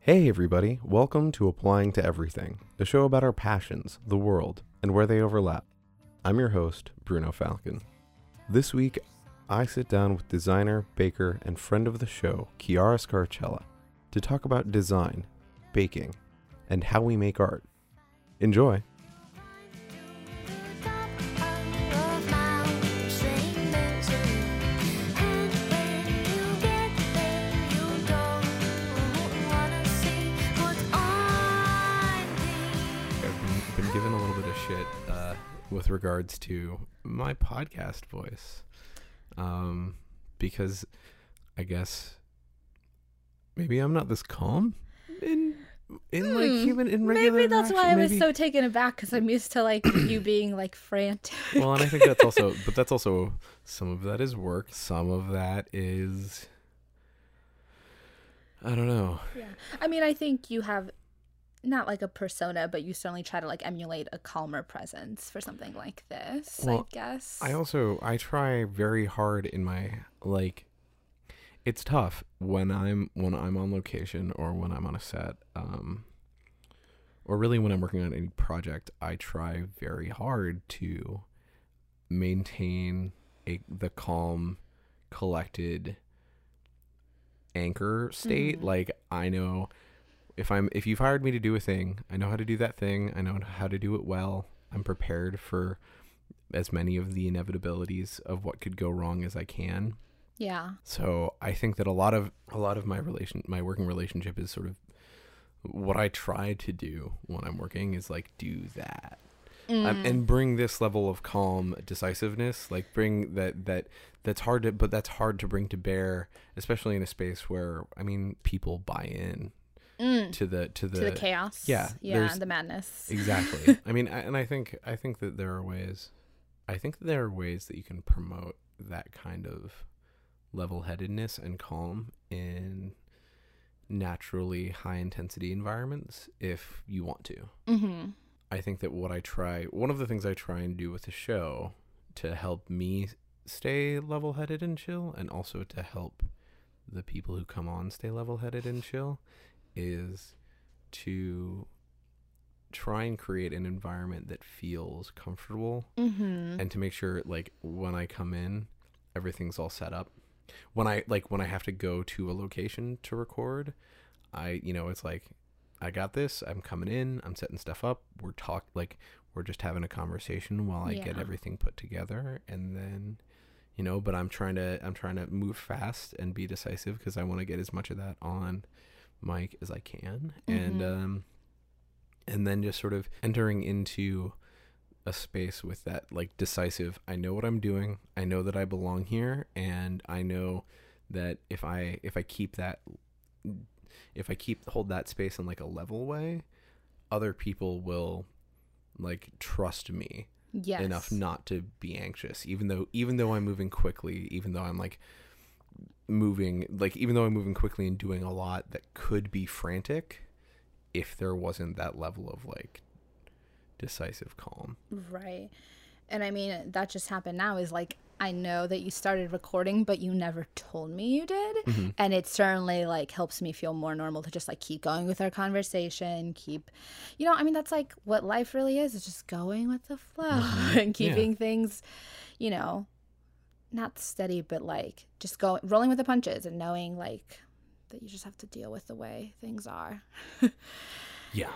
Hey, everybody, welcome to Applying to Everything, a show about our passions, the world, and where they overlap. I'm your host, Bruno Falcon. This week, I sit down with designer, baker, and friend of the show, Chiara Scarcella, to talk about design, baking, and how we make art. Enjoy! With regards to my podcast voice, um, because I guess maybe I'm not this calm in in like Hmm, human in regular. Maybe that's why I interaction. was so taken aback because I'm used to like you being like frantic. well, and I think that's also, but that's also some of that is work. Some of that is, I don't know. yeah. I mean, I think you have not like a persona, but you certainly try to like emulate a calmer presence for something like this. Well, I guess. I also I try very hard in my like it's tough when I'm when I'm on location or when I'm on a set um or really when I'm working on any project I try very hard to maintain a the calm collected anchor state Mhm. like I know if I'm if you've hired me to do a thing I know how to do that thing I know how to do it well I'm prepared for as many of the inevitabilities of what could go wrong as I can. yeah. So I think that a lot of a lot of my relation my working relationship is sort of what I try to do when I'm working is like do that. Um, Mm. and bring this level of calm decisiveness like bring that that that's hard to but that's hard to bring to bear especially in a space where i mean people buy in Mm. to the to the, to the chaos. yeah, Yeah. The madness. exactly i mean I, and i think i think that there are ways i think that there are ways that you can promote that kind of level-headedness and calm in naturally high intensity environments if you want to Mm-hmm. i think that what i try one of the things i try and do with the show to help me stay level-headed and chill and also to help the people who come on stay level-headed and chill is to try and create an environment that feels comfortable Mm-hmm. and to make sure like when I come in everything's all set up. When I like when I have to go to a location to record, I you know it's like I got this, I'm coming in, I'm setting stuff up, we're talk like we're just having a conversation while I get everything put together and then you know, but I'm trying to I'm trying to move fast and be decisive because I want to get as much of that on mic as I can and Mhm. um and then just sort of entering into a space with that like decisive i know what i'm doing i know that i belong here and i know that if i if i keep that if i keep hold that space in like a level way other people will like trust me Yes. enough not to be anxious even though even though i'm moving quickly even though i'm like moving like even though i'm moving quickly and doing a lot that could be frantic if there wasn't that level of like decisive calm Right. And I mean, that just happened now is like, I know that you started recording, but you never told me you did. Mm-hmm. And it certainly like helps me feel more normal to just like keep going with our conversation, keep, you know, I mean, that's like what life really is. It's just going with the flow Mhm. and keeping things, you know, not steady, but like just going, rolling with the punches and knowing like that you just have to deal with the way things are. yeah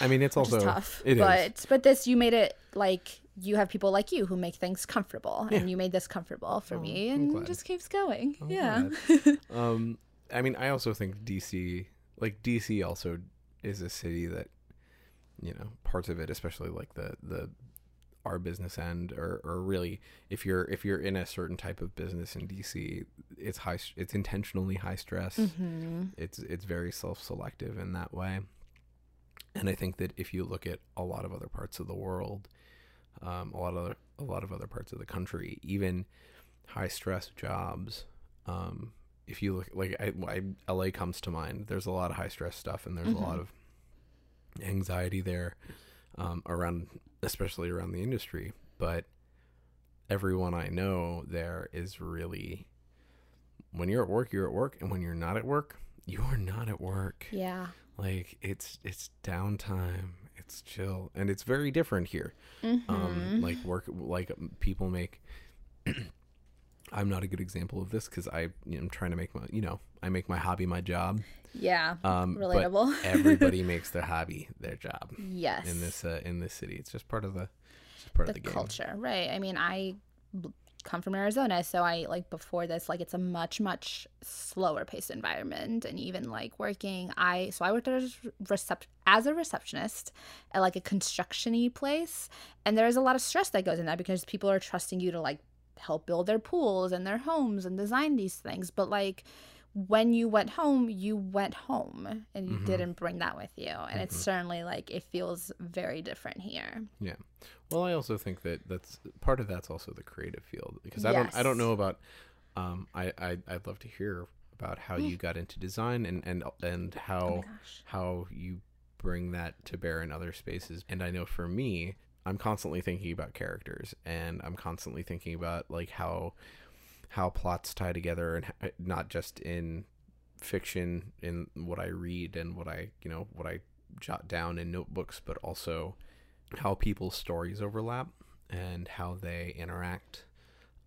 i mean it's also tough. it is. but but this you made it like you have people like you who make things comfortable Yeah. and you made this comfortable for Oh, me and it just keeps going. I'm yeah. um i mean i also think dc like dc also is a city that you know parts of it especially like the the our business end or or really if you're if you're in a certain type of business in dc it's high it's intentionally high stress. Hmm it's it's very self-selective in that way. And i think that if you look at a lot of other parts of the world um, a lot of other, a lot of other parts of the country even high stress jobs um, if you look like I, I, la comes to mind. There's a lot of high stress stuff and there's a lot Mhm. of anxiety there um, around especially around the industry but everyone i know there is really when you're at work you're at work and when you're not at work you are not at work. Yeah. Like it's it's downtime. It's chill, and it's very different here. Mm-hmm. Um, like work, like um, people make. I'm not a good example of this because I you know, I'm trying to make my you know I make my hobby my job. yeah. Um, Relatable. everybody makes their hobby their job yes. in this uh, in this city. It's just part of the part the, of the game. culture, right? I mean, I come from Arizona, so I like before this, like it's a much much slower paced environment, and even like working, I so I worked as recept as a receptionist at like a constructiony place, and there's a lot of stress that goes in that because people are trusting you to like help build their pools and their homes and design these things, but like when you went home, you went home and you Mhm. didn't bring that with you. And it's Mhm. certainly like it feels very different here. Yeah. Well, I also think that that's part of that's also the creative field because I don't I don't know about um I, I I'd love to hear about how you got into design and and and how Oh how you bring that to bear in other spaces. And I know for me, I'm constantly thinking about characters and I'm constantly thinking about like how how plots tie together and h- not just in fiction in what I read and what I, you know, what I jot down in notebooks, but also how people's stories overlap and how they interact.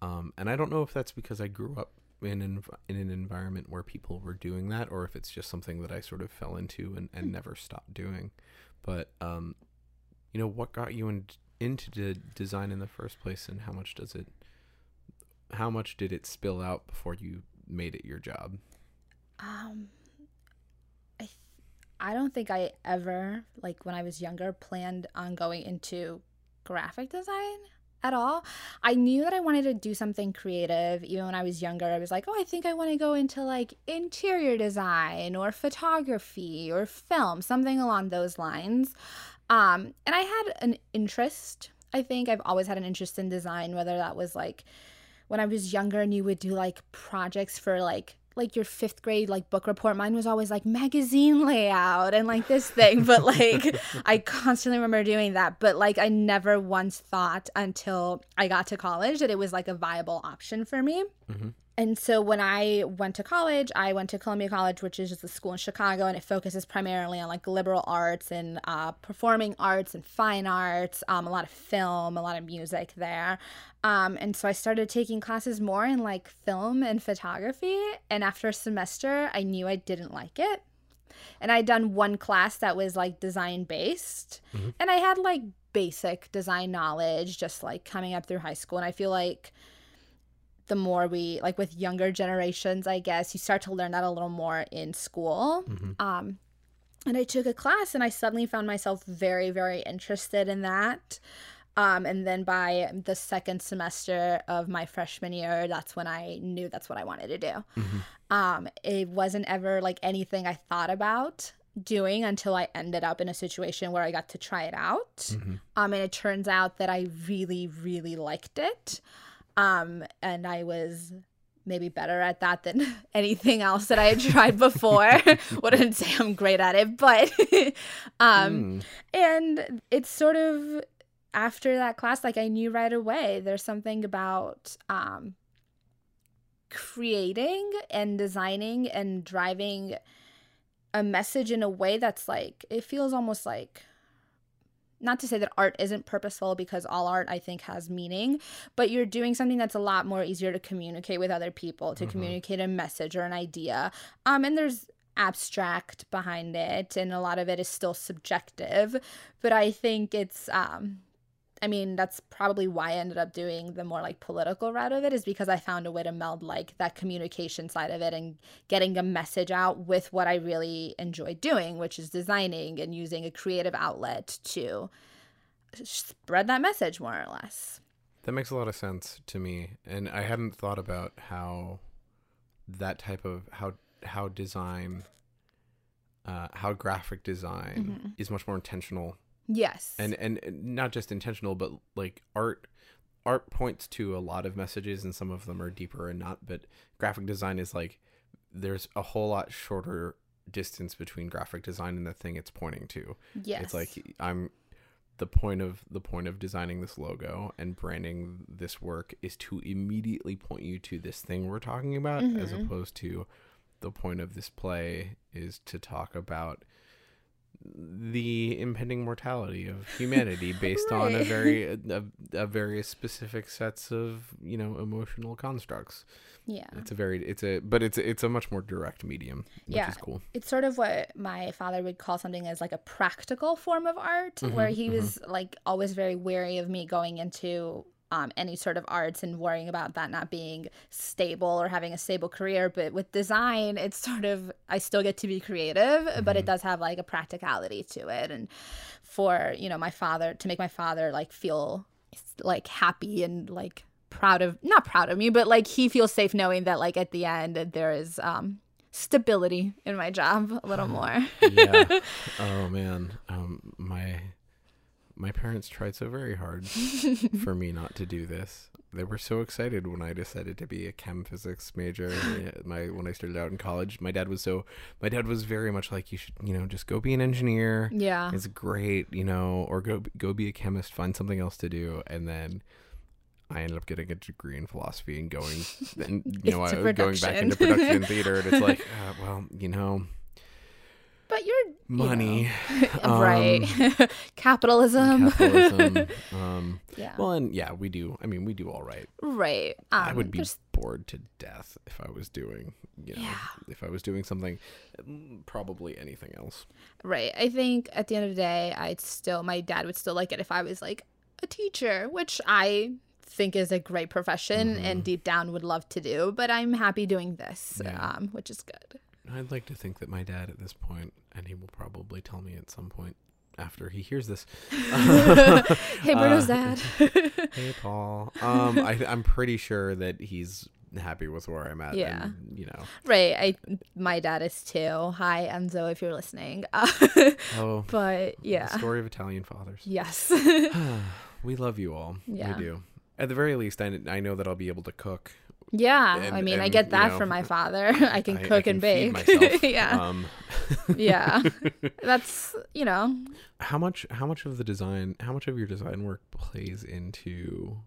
Um, and I don't know if that's because I grew up in an, in an environment where people were doing that or if it's just something that I sort of fell into and, and never stopped doing. But, um, you know, what got you in, into the design in the first place and how much does it, how much did it spill out before you made it your job? Um, I, th- I don't think I ever like when I was younger planned on going into graphic design at all. I knew that I wanted to do something creative even when I was younger. I was like, "Oh, I think I want to go into like interior design or photography or film, something along those lines." Um, and I had an interest. I think I've always had an interest in design, whether that was like when I was younger and you would do like projects for like like your fifth grade like book report. Mine was always like magazine layout and like this thing, but like I constantly remember doing that. But like I never once thought until I got to college that it was like a viable option for me. Mhm. And so when I went to college, I went to Columbia College, which is just a school in Chicago, and it focuses primarily on like liberal arts and uh, performing arts and fine arts, um, a lot of film, a lot of music there. Um, and so I started taking classes more in like film and photography. And after a semester, I knew I didn't like it. And I'd done one class that was like design based. Mhm. And I had like basic design knowledge just like coming up through high school. And I feel like the more we like with younger generations, I guess, you start to learn that a little more in school. Mm-hmm. Um, and I took a class and I suddenly found myself very, very interested in that. Um, and then by the second semester of my freshman year, that's when I knew that's what I wanted to do. Mhm. Um, it wasn't ever like anything I thought about doing until I ended up in a situation where I got to try it out. Mm-hmm. Um, and it turns out that I really, really liked it. Um, and I was maybe better at that than anything else that I had tried before. Wouldn't say I'm great at it, but um, Mm. and it's sort of after that class, like I knew right away. There's something about um, creating and designing and driving a message in a way that's like it feels almost like not to say that art isn't purposeful because all art I think has meaning, but you're doing something that's a lot more easier to communicate with other people, to Mhm. communicate a message or an idea. Um, and there's abstract behind it, and a lot of it is still subjective. But I think it's um I mean, that's probably why I ended up doing the more like political route of it, is because I found a way to meld like that communication side of it and getting a message out with what I really enjoy doing, which is designing and using a creative outlet to spread that message more or less. That makes a lot of sense to me, and I hadn't thought about how that type of how how design, uh, how graphic design Mhm. is much more intentional, Yes. and and not just intentional, but like art. Art points to a lot of messages, and some of them are deeper and not. But graphic design is like there's a whole lot shorter distance between graphic design and the thing it's pointing to. yes. It's like I'm the point of the point of designing this logo and branding this work is to immediately point you to this thing we're talking about as Mhm. opposed to the point of this play is to talk about the impending mortality of humanity based on a very a, a various specific sets of you know emotional constructs Yeah. it's a very it's a but it's it's a much more direct medium which Yeah. is cool It's sort of what my father would call something as like a practical form of art, where Mhm, he was like always very wary of me going into um, any sort of arts and worrying about that not being stable or having a stable career. But with design, it's sort of, I still get to be creative, but it does have like a practicality to it. And for, you know, my father, to make my father like feel like happy and like proud of, not proud of me, but like he feels safe knowing that like at the end there is, um, stability in my job a little more. yeah oh man um my my parents tried so very hard for me not to do this. They were so excited when i decided to be a chem physics major. My when i started out in college my dad was so my dad was very much like you should you know just go be an engineer. Yeah. it's great you know or go go be a chemist find something else to do. And then I ended up getting a degree in philosophy and going, and you know, I- going back into production theater, and it's like, uh, well, you know, But you're money, know, right. Capitalism. capitalism. um, yeah. well, and yeah, we do. I mean, we do all right. right. Um, I would be there's- bored to death if I was doing, you know, Yeah. if I was doing something, mm, probably anything else. Right. I think at the end of the day, I'd still, my dad would still like it if I was like a teacher, which I think is a great profession and deep down would love to do. But I'm happy doing this, Yeah. um, which is good. I'd like to think that my dad at this point, and he will probably tell me at some point after he hears this. hey, Bruno's Uh, dad. hey, Paul. Um, I, I'm pretty sure that he's happy with where I'm at. Yeah. and, you know. right. I, my dad is too. Hi, Enzo, if you're listening. Oh, but yeah. the story of Italian fathers. Yes. we love you all. Yeah. We do. At the very least, I, I know that I'll be able to cook. Yeah, And- I mean, I and, get you that know, from my father. I can I- I cook can and bake. yeah, Um, yeah. That's you know, how much? How much of the design? How much of your design work plays into?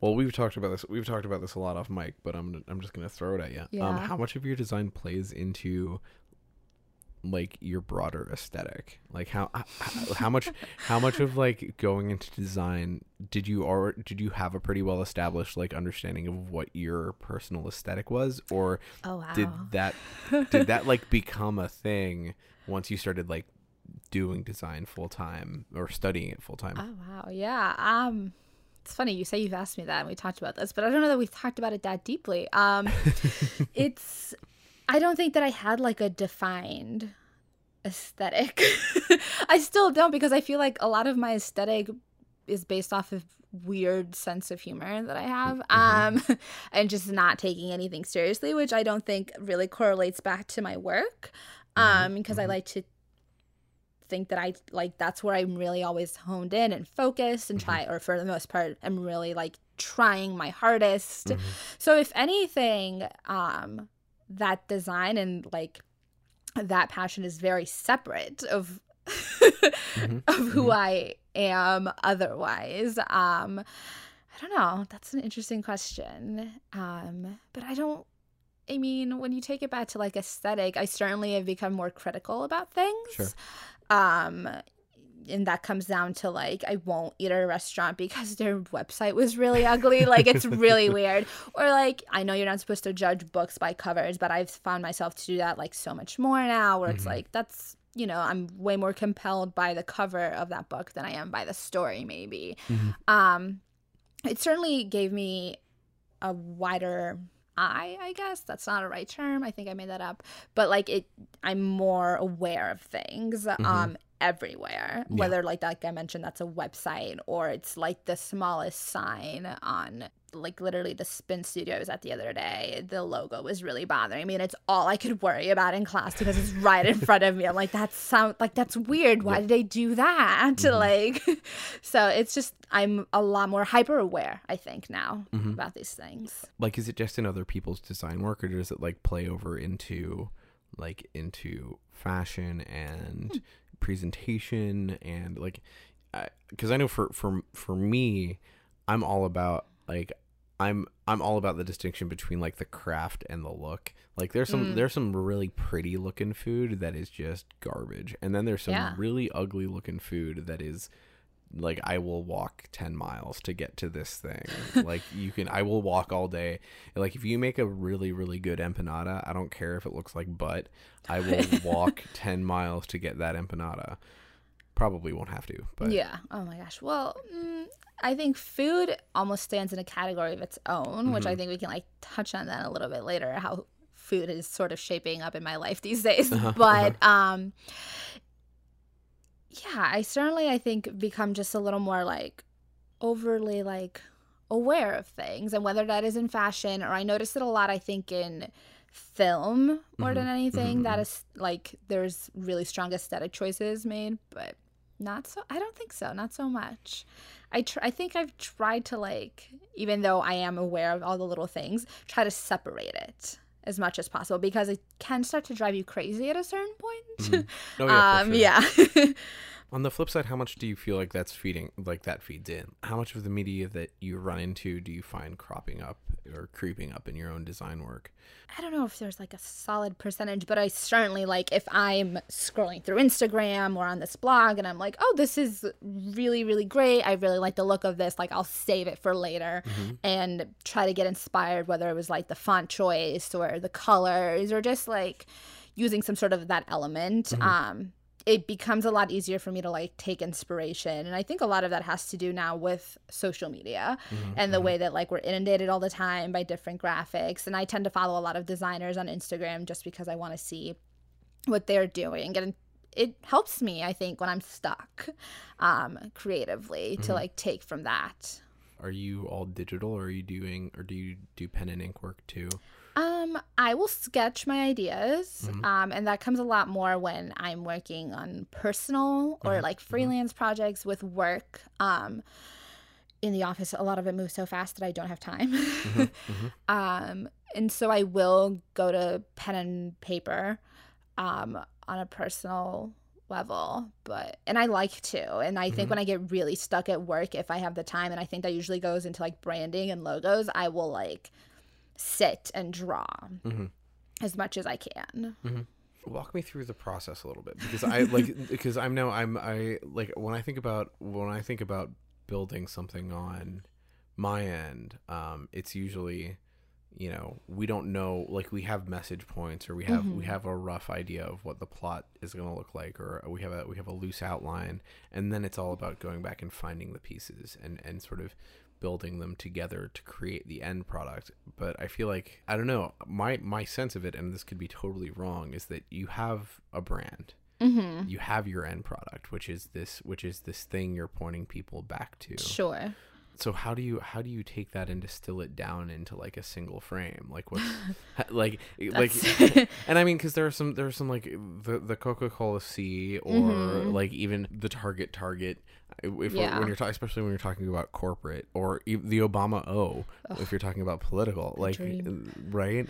Well, we've talked about this. We've talked about this a lot off mic, but I'm I'm just gonna throw it at you. Um, Yeah. how much of your design plays into like your broader aesthetic? Like how how, how much how much of like going into design did you or did you have a pretty well established like understanding of what your personal aesthetic was, or oh wow. did that did that like become a thing once you started like doing design full time or studying it full time? oh wow, yeah. Um, it's funny you say you've asked me that and we talked about this, but I don't know that we've talked about it that deeply. Um, it's I don't think that I had like a defined aesthetic. I still don't because I feel like a lot of my aesthetic is based off of weird sense of humor that I have. Um and just not taking anything seriously, which I don't think really correlates back to my work. Um because I like to think that I like that's where I'm really always honed in and focused and try or for the most part I'm really like trying my hardest. Mm-hmm. So if anything, um that design and like that passion is very separate of of who I am otherwise. Um I don't know. That's an interesting question. Um but I don't I mean, when you take it back to like aesthetic, I certainly have become more critical about things. Sure. Um and that comes down to like I won't eat at a restaurant because their website was really ugly. like it's really weird. Or like I know you're not supposed to judge books by covers, but I've found myself to do that like so much more now where it's like that's you know, I'm way more compelled by the cover of that book than I am by the story maybe. Um it certainly gave me a wider eye, I guess. That's not a right term. I think I made that up. But like it I'm more aware of things um everywhere. Yeah. Whether like like I mentioned that's a website or it's like the smallest sign on like literally the spin studio I was at the other day, the logo was really bothering me and it's all I could worry about in class because it's right in front of me. I'm like, that sound like that's weird. Why did they do that? Mm-hmm. Like so it's just I'm a lot more hyper aware, I think, now mm-hmm. about these things. like is it just in other people's design work or does it like play over into like into fashion and hmm. Presentation and like because I, know for for for me i'm all about like I'm I'm all about the distinction between like the craft and the look. Like there's some Mm. there's some really pretty looking food that is just garbage, and then there's some Yeah. really ugly looking food that is like I will walk 10 miles to get to this thing. like you can I will walk all day. Like if you make a really really good empanada, I don't care if it looks like butt. I will walk 10 miles to get that empanada. Probably won't have to, but yeah. Oh my gosh. Well, mm, I think food almost stands in a category of its own, which Mm-hmm. I think we can like touch on that a little bit later. How food is sort of shaping up in my life these days. Uh-huh, but um, yeah, I certainly I think become just a little more like overly like aware of things and whether that is in fashion or I notice it a lot I think in film more than mm-hmm. anything. That mm-hmm. is like there's really strong aesthetic choices made but not so I don't think so not so much. I tr- I think I've tried to like even though I am aware of all the little things try to separate it as much as possible because it can start to drive you crazy at a certain point. Oh, yeah, um sure. yeah On the flip side, how much do you feel like that's feeding, like that feeds in? How much of the media that you run into do you find cropping up or creeping up in your own design work? I don't know if there's like a solid percentage, but I certainly like if I'm scrolling through Instagram or on this blog and I'm like, oh, this is really, really great. I really like the look of this. Like, I'll save it for later and try to get inspired, whether it was like the font choice or the colors or just like using some sort of that element. Um, it becomes a lot easier for me to like take inspiration and i think a lot of that has to do now with social media mm-hmm. and the mm-hmm. way that like we're inundated all the time by different graphics and i tend to follow a lot of designers on instagram just because i want to see what they're doing and it helps me i think when i'm stuck um creatively to mm-hmm. like take from that. Are you all digital, or are you doing, or do you do pen and ink work too? Um, I will sketch my ideas, um, and that comes a lot more when I'm working on personal or like freelance projects with work. Um, in the office, a lot of it moves so fast that I don't have time. um, and so I will go to pen and paper, um, on a personal level but and i like to and i think when i get really stuck at work if i have the time and i think that usually goes into like branding and logos i will like sit and draw mm-hmm. as much as I can. Mm-hmm. Walk me through the process a little bit because I like because I'm now I'm I like when I think about when I think about building something on my end, um, it's usually you know we don't know like we have message points or we have we mm-hmm. have a rough idea of what the plot is going to look like or we have a we have a loose outline and then it's all about going back and finding the pieces and and sort of building them together to create the end product. But i feel like i don't know my my sense of it and this could be totally wrong is that you have a brand. Mm-hmm. you have your end product which is this which is this thing you're pointing people back to. Sure. so how do you how do you take that and distill it down into like a single frame? Like what like like and i mean because there are some there are some like the the coca-cola c or like even the target target if Yeah. when you're talking especially when you're talking about corporate or the obama o if you're talking about political like dream. right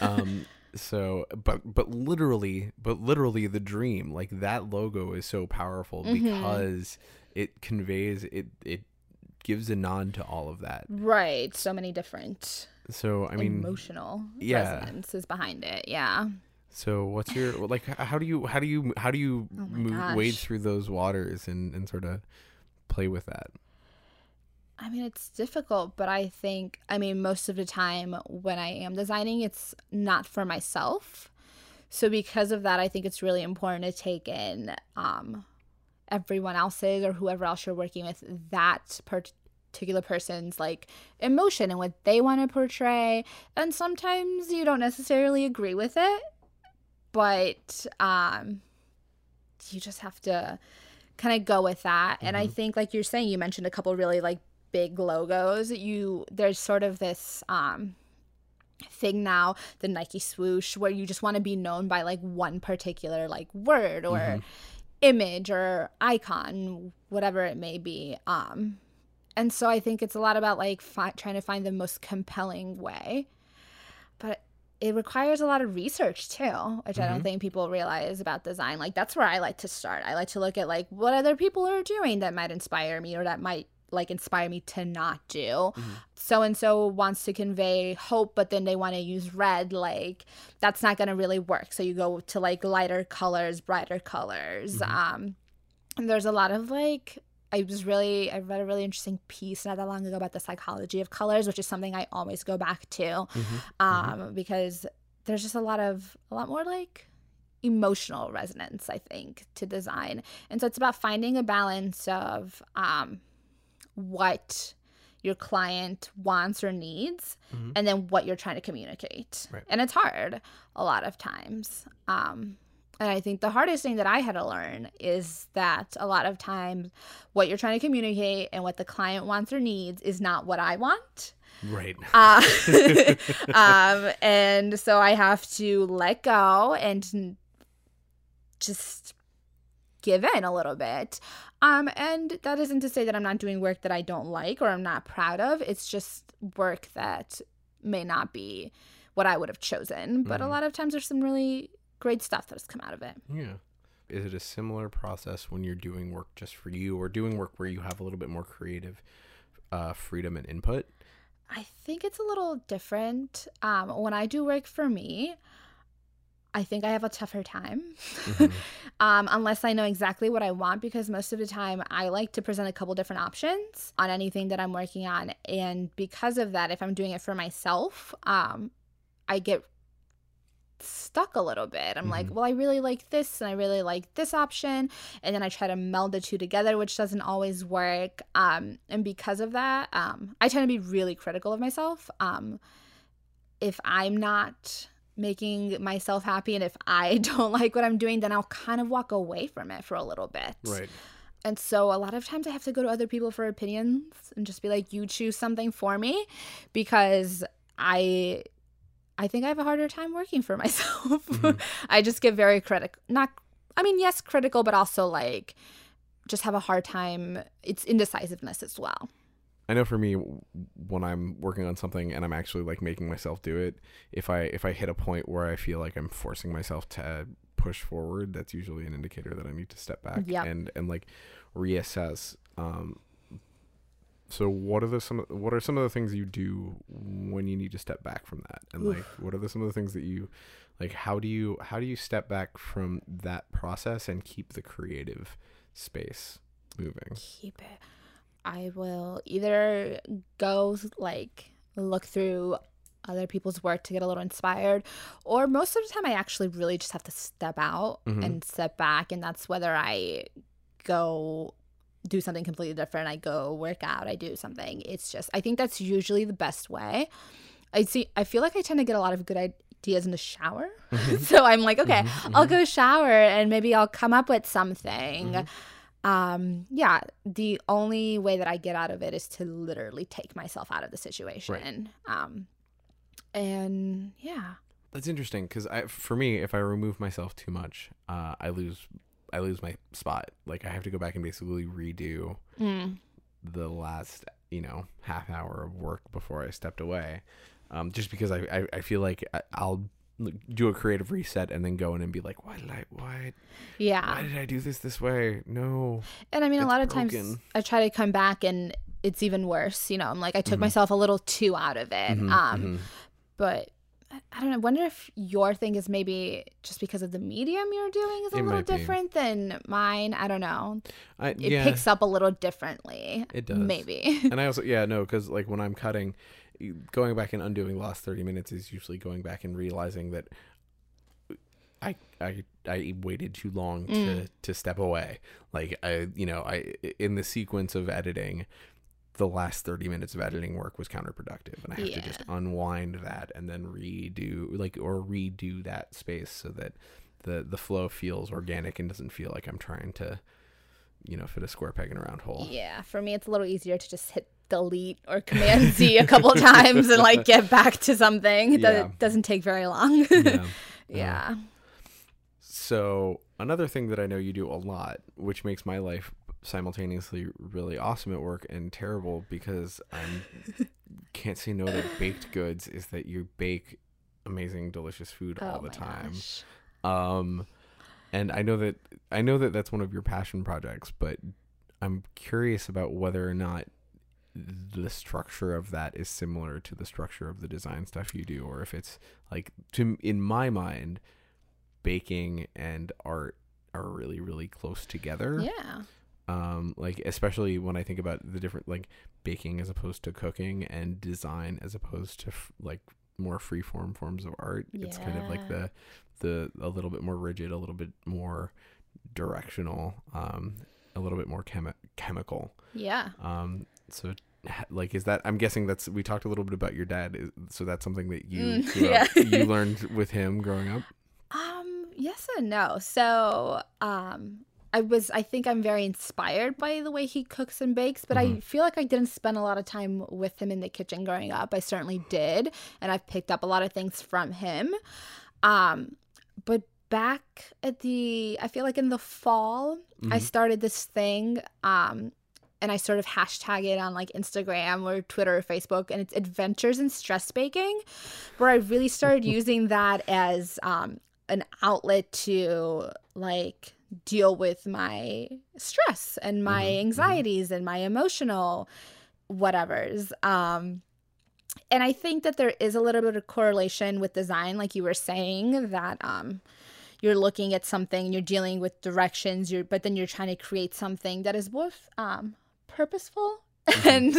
um so but but literally but literally the dream like that logo is so powerful because it conveys it it gives a nod to all of that Right. So many different so i mean emotional yeah. resonances behind it. Yeah. So what's your like how do you how do you how do you Oh move, wade through those waters and and sort of play with that I mean, it's difficult, but I think, I mean, most of the time when I am designing, it's not for myself. So, because of that, I think it's really important to take in um, everyone else's or whoever else you're working with, that particular person's like emotion and what they want to portray. And sometimes you don't necessarily agree with it, but um, you just have to kind of go with that. And I think, like you're saying, you mentioned a couple really like big logos. You there's sort of this um thing now, the Nike swoosh, where you just want to be known by like one particular like word or image or icon, whatever it may be. Um, and so I think it's a lot about like fi- trying to find the most compelling way, but it requires a lot of research too, which I don't mm-hmm. think people realize about design. Like that's where I like to start. I like to look at like what other people are doing that might inspire me or that might like inspire me to not do. So and so wants to convey hope, but then they want to use red. Like that's not going to really work. So you go to like lighter colors, brighter colors. Mm-hmm. Um, and there's a lot of like I was really I read a really interesting piece not that long ago about the psychology of colors, which is something I always go back to, um, because there's just a lot of a lot more like emotional resonance I think to design, and so it's about finding a balance of um, what your client wants or needs and then what you're trying to communicate. Right. and it's hard a lot of times um, and i think the hardest thing that i had to learn is that a lot of times what you're trying to communicate and what the client wants or needs is not what i want Right. uh, um, and so I have to let go and just give in a little bit. Um, and that isn't to say that I'm not doing work that I don't like or I'm not proud of. It's just work that may not be what I would have chosen. But a Mhm. lot of times there's some really great stuff that has come out of it. Yeah. Is it a similar process when you're doing work just for you or doing work where you have a little bit more creative uh, freedom and input? I think it's a little different. Um, when I do work for me, I think I have a tougher time. Mhm. um, unless I know exactly what I want, because most of the time I like to present a couple different options on anything that I'm working on. And because of that, if I'm doing it for myself, um, I get stuck a little bit. I'm like, Mhm. well, I really like this and I really like this option. And then I try to meld the two together, which doesn't always work. Um, and because of that, um, I tend to be really critical of myself. Um, if I'm not making myself happy and if I don't like what I'm doing, then I'll kind of walk away from it for a little bit. Right. And so a lot of times I have to go to other people for opinions and just be like, you choose something for me because I I think I have a harder time working for myself. Mhm. I just get very critical. Not I mean, yes, critical, but also like just have a hard time. It's indecisiveness as well. I know for me when I'm working on something and I'm actually like making myself do it, if I if I hit a point where I feel like I'm forcing myself to push forward, that's usually an indicator that I need to step back Yep. and and like reassess. Um, so what are the some what are some of the things you do when you need to step back from that? And like what are the some of the things that you like how do you how do you step back from that process and keep the creative space moving? keep it. I will either go like look through other people's work to get a little inspired, or most of the time I actually really just have to step out Mhm. and step back, and that's whether I go do something completely different. I go work out. I do something. It's just I think that's usually the best way. I see. I feel like I tend to get a lot of good ideas in the shower, so I'm like, okay, Mhm, I'll mhm. go shower and maybe I'll come up with something. Mhm. Um, yeah, the only way that I get out of it is to literally take myself out of the situation. Um, and yeah, That's interesting because I, for me, if I remove myself too much, uh, I lose, I lose my spot. Like I have to go back and basically redo Mm. the last, you know, half hour of work before I stepped away, um, just because I, I, I feel like I'll do a creative reset and then go in and be like, why did I, why, yeah. why did I do this this way? No, And I mean, a lot of times. I try to come back and it's even worse. You know, I'm like, I took Mhm. myself a little too out of it. Mhm, um, mhm. but I- don't know. I wonder if your thing is maybe just because of the medium you're doing is a It little might be. different than mine. I don't know. I, It yeah, picks up a little differently. It does. Maybe. and I also yeah no because like when I'm cutting, going back and undoing the last thirty minutes is usually going back and realizing that I I I waited too long to Mm. to step away. Like I you know I in the sequence of editing. The last 30 minutes of editing work was counterproductive, and I have to just unwind that and then redo, like, or redo that space so that the the flow feels organic and doesn't feel like I'm trying to, you know, fit a square peg in a round hole. Yeah, for me, it's a little easier to just hit delete or command Z a couple times and like get back to something. that Yeah. doesn't- take very long. Yeah. yeah. So another thing that I know you do a lot, which makes my life simultaneously really awesome at work and terrible because I can't say no to baked goods, is that you bake amazing, delicious food all oh the time. gosh. Um, and I know that I know that that's one of your passion projects, but I'm curious about whether or not the structure of that is similar to the structure of the design stuff you do or if it's like to in my mind baking and art are really really close together Yeah. Um like especially when i think about the different like baking as opposed to cooking and design as opposed to f- like more free form forms of art it's kind of like the the a little bit more rigid a little bit more directional um a little bit more chemi- chemical Yeah. um so like is that i'm guessing that's we talked a little bit about your dad is, so that's something that you Mm, yeah. up, you learned with him growing up Um, yes and no. So, um, I was, I think I'm very inspired by the way he cooks and bakes, but I Mhm. feel like I didn't spend a lot of time with him in the kitchen growing up. I certainly did, and I've picked up a lot of things from him. Um, but back at the, I feel like in the fall, I Mhm. started this thing, um, and I sort of hashtag it on like Instagram or Twitter or Facebook, and it's adventures in stress baking, where I really started using that as um, an outlet to like deal with my stress and my Mhm, mhm. anxieties and my emotional whatevers. Um, and I think that there is a little bit of correlation with design, like you were saying, that um, you're looking at something, you're dealing with directions, you're but then you're trying to create something that is both um, purposeful and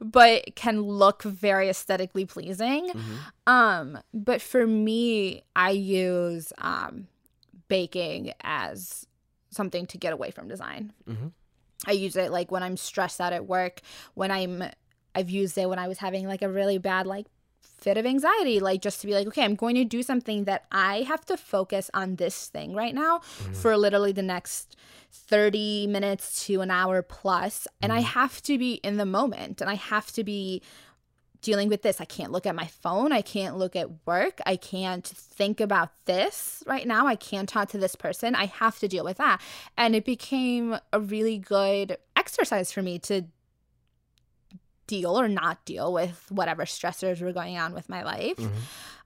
but can look very aesthetically pleasing. Mhm. Um, but for me, I use um baking as something to get away from design. Mhm. I use it like when I'm stressed out at work, when I'm I've used it when I was having like a really bad like fit of anxiety, like just to be like, okay, I'm going to do something that I have to focus on this thing right now Mhm. for literally the next 30 minutes to an hour plus, and I Mhm. have to be in the moment and I have to be dealing with this. I can't look at my phone. I can't look at work. I can't think about this right now. I can't talk to this person. I have to deal with that. And it became a really good exercise for me to deal or not deal with whatever stressors were going on with my life. Mhm.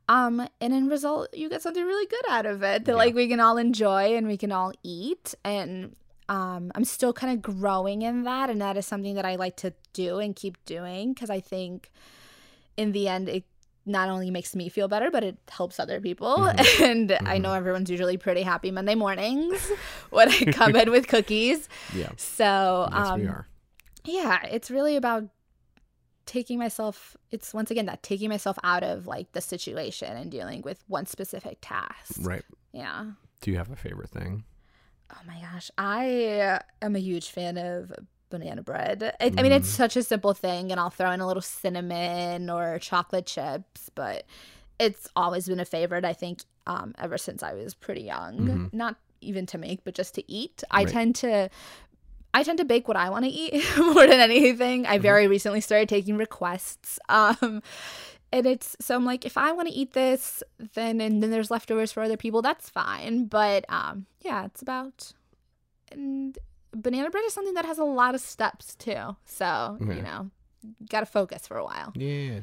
Um, and in result, you get something really good out of it that Yeah. like we can all enjoy and we can all eat. And um, I'm still kind of growing in that, and that is something that I like to do and keep doing because I think in the end it not only makes me feel better, but it helps other people. Mhm. And I know everyone's usually pretty happy Monday mornings when I come in with cookies. yeah So yes um, we are yeah, it's really about taking myself it's once again that taking myself out of like the situation and dealing with one specific task. right Yeah. do you have a favorite thing Oh my gosh, I am a huge fan of banana bread. It, I mean, it's Mm. such a simple thing, and I'll throw in a little cinnamon or chocolate chips, but it's always been a favorite. I think um, ever since I was pretty young, Mhm. not even to make, but just to eat. I tend to. I tend to bake what I want to eat more than anything. I Mhm. very recently started taking requests. Um, and it's so I'm like, if I want to eat this, then and then there's leftovers for other people, that's fine. But um, yeah, it's about and banana bread is something that has a lot of steps too. So Yeah. you know, got to focus for a while. Yeah.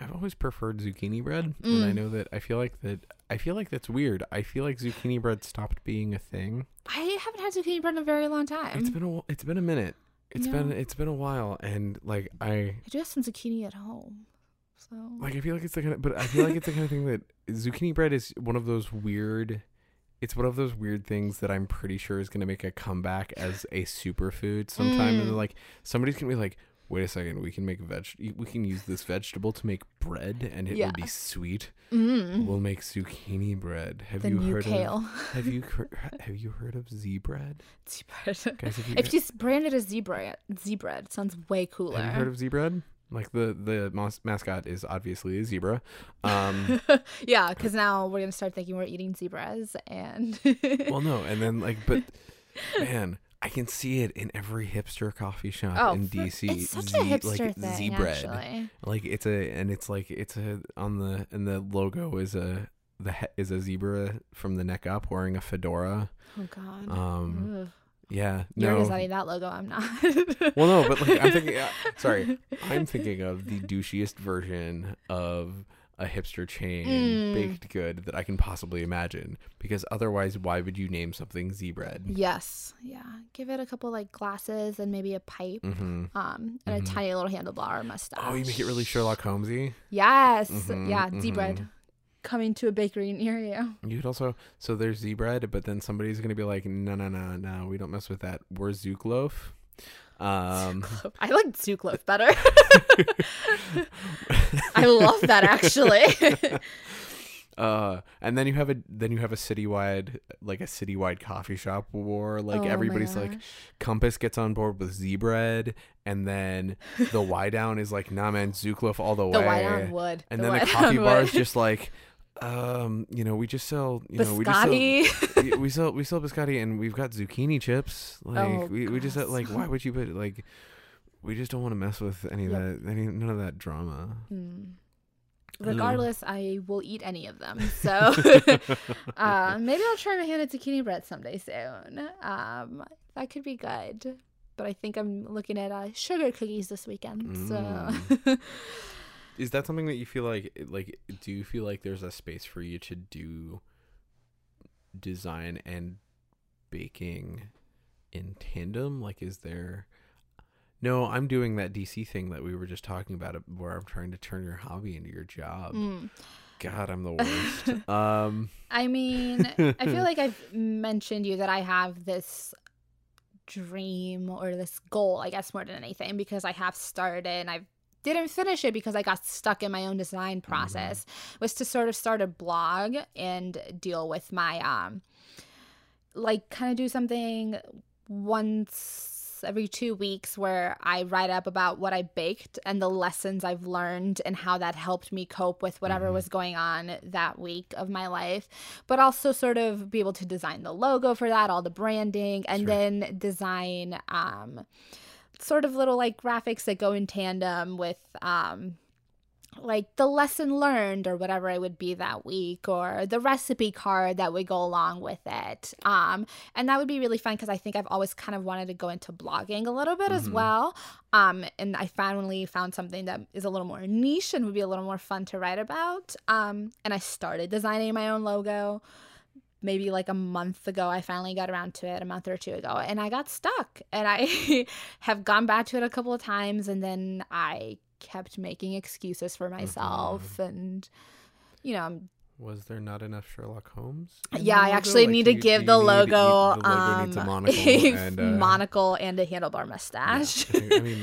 I've always preferred zucchini bread, and I Mm. know that I feel like that. I feel like that's weird. I feel like zucchini bread stopped being a thing. I haven't had zucchini bread in a very long time. It's been a. It's been a minute. It's been. It's been a while, and like I I do have some zucchini at home, so like. I feel like it's the kind of. But I feel like it's the kind of thing that zucchini bread is one of those weird. It's one of those weird things that I'm pretty sure is going to make a comeback as a superfood sometime. And Mm. like somebody's going to be like, "Wait a second, we can make veg. We can use this vegetable to make bread, and it Yeah. will be sweet." mm, We'll make zucchini bread. Have the you heard kale. of Have you have you heard of Z bread? Z bread. Guys, have you, If you s- branded as Z bread, Z bread sounds way cooler. have you heard of Z bread? Like the the mas- mascot is obviously a zebra. Um yeah, because now we're gonna start thinking we're eating zebras, and well no, and then like but man, I can see it in every hipster coffee shop oh, in DC. it's such Z, a hipster like thing, actually. Like it's a and it's like it's a on the and the logo is a the he- is a zebra from the neck up wearing a fedora. Oh God. Um Ugh. Yeah, You're no. designing that logo. I'm not. Well, no, but like I'm thinking. Uh, sorry, I'm thinking of the douchiest version of a hipster chain Mm. baked good that I can possibly imagine. Because otherwise, why would you name something Z bread? Yes. Yeah. Give it a couple like glasses and maybe a pipe. hmm Um, and a Mhm. tiny little handlebar mustache. Oh, you make it really Sherlock Holmesy. Yes. Mhm, Yeah. Z bread. Coming to a bakery near you. You could also so there's Z bread, but then somebody's gonna be like, no, no, no, no, we don't mess with that. We're Zook loaf. Um, I like Zook loaf better. I love that actually. uh, and then you have a then you have a citywide like a citywide coffee shop war. Like Oh everybody's like. Compass gets on board with Z bread, and then the Wydown is like, nah, man, Zook loaf all the, the way. white on wood. and then the coffee bar wood. is just like, um, you know, we just sell, you know, we just sell, we- we sell we sell biscotti and we've got zucchini chips. Like Oh, we, we just gross. like why would you put like we just don't want to mess with any Yep. of that any none of that drama. Ugh. Regardless, I will eat any of them. So uh, maybe I'll try my hand at zucchini bread someday soon. Um, that could be good. But I think I'm looking at uh, sugar cookies this weekend. So Is that something that you feel like like do you feel like there's a space for you to do design and baking in tandem? Like is there No, I'm doing that DC thing that we were just talking about where I'm trying to turn your hobby into your job. Mm. God, I'm the worst. um I mean, I feel like I've mentioned you that I have this dream or this goal, I guess, more than anything, because I have started and I didn't finish it because I got stuck in my own design process, was to sort of start a blog and deal with my, um, like, kind of do something once every two weeks where I write up about what I baked and the lessons I've learned and how that helped me cope with whatever Mhm. was going on that week of my life, but also sort of be able to design the logo for that, all the branding, and Sure. then design um, sort of little like graphics that go in tandem with um, like the lesson learned or whatever it would be that week or the recipe card that would go along with it. Um and that would be really fun because i think i've always kind of wanted to go into blogging a little bit as Mhm. well. Um and i finally found something that is a little more niche and would be a little more fun to write about. Um and i started designing my own logo maybe like a month ago i finally got around to it a month or two ago and i got stuck and i have gone back to it a couple of times and then i kept making excuses for myself and you know i'm Was there not enough Sherlock Holmes? yeah, I actually Like, need to you- give the logo, you- the logo um, monocle and uh, monocle and a handlebar mustache. I I mean,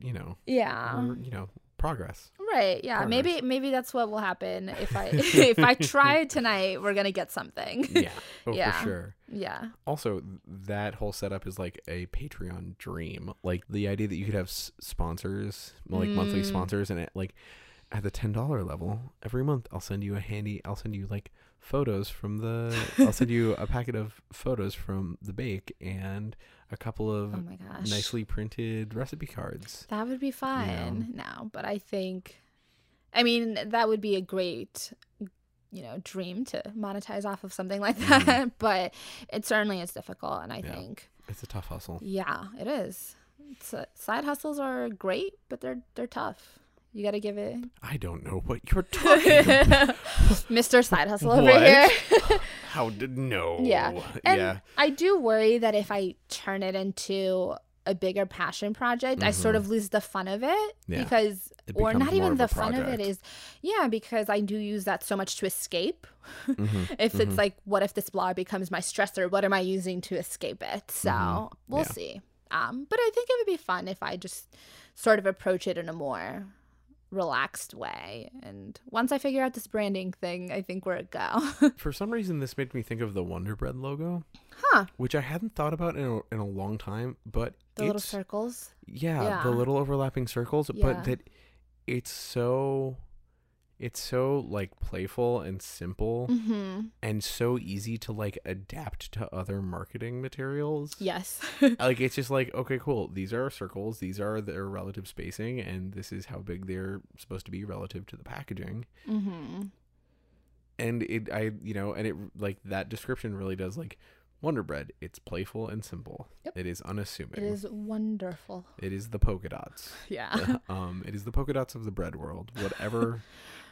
you know, Yeah. you know, progress. Right. Yeah. Progress. Maybe maybe that's what will happen if I if I try tonight. We're gonna get something. Yeah, oh Yeah. for sure. yeah. Also, that whole setup is like a Patreon dream. Like the idea that you could have s- sponsors, like monthly Mm. sponsors, and it, like at the ten dollar level every month, I'll send you a handy. I'll send you like photos from the. I'll send you a packet of photos from the bake and a couple of Oh my gosh. nicely printed recipe cards. That would be fun. No, but I think, I mean, that would be a great, you know, dream to monetize off of something like Mhm. that. But it certainly is difficult, and I Yeah. think, It's a tough hustle. yeah, it is. It's, uh, side hustles are great, but they're they're tough. You got to give it, I don't know what you're talking about. Mr. Side Hustle over What? here. How did no? Yeah. And yeah. I do worry that if I turn it into a bigger passion project, I sort Mhm. of lose the fun of it Yeah. because It or not even the fun of it is, yeah because i do use that so much to escape Mhm, if mhm. it's like what if this blog becomes my stressor what am i using to escape it so Mhm, we'll yeah. see um but i think it would be fun if i just sort of approach it in a more relaxed way and once i figure out this branding thing i think we're a go For some reason, this made me think of the Wonder Bread logo, huh which I hadn't thought about in a, in a long time. But the little circles yeah, Yeah. the little overlapping circles. Yeah. But that it's so it's so like playful and simple mm-hmm and so easy to like adapt to other marketing materials. yes like it's just like okay cool these are circles these are their relative spacing and this is how big they're supposed to be relative to the packaging mm-hmm and it i you know and it like that description really does like Wonder Bread. It's playful and simple. Yep. It is unassuming. It is wonderful. It is the polka dots. Yeah. um, it is the polka dots of the bread world. Whatever,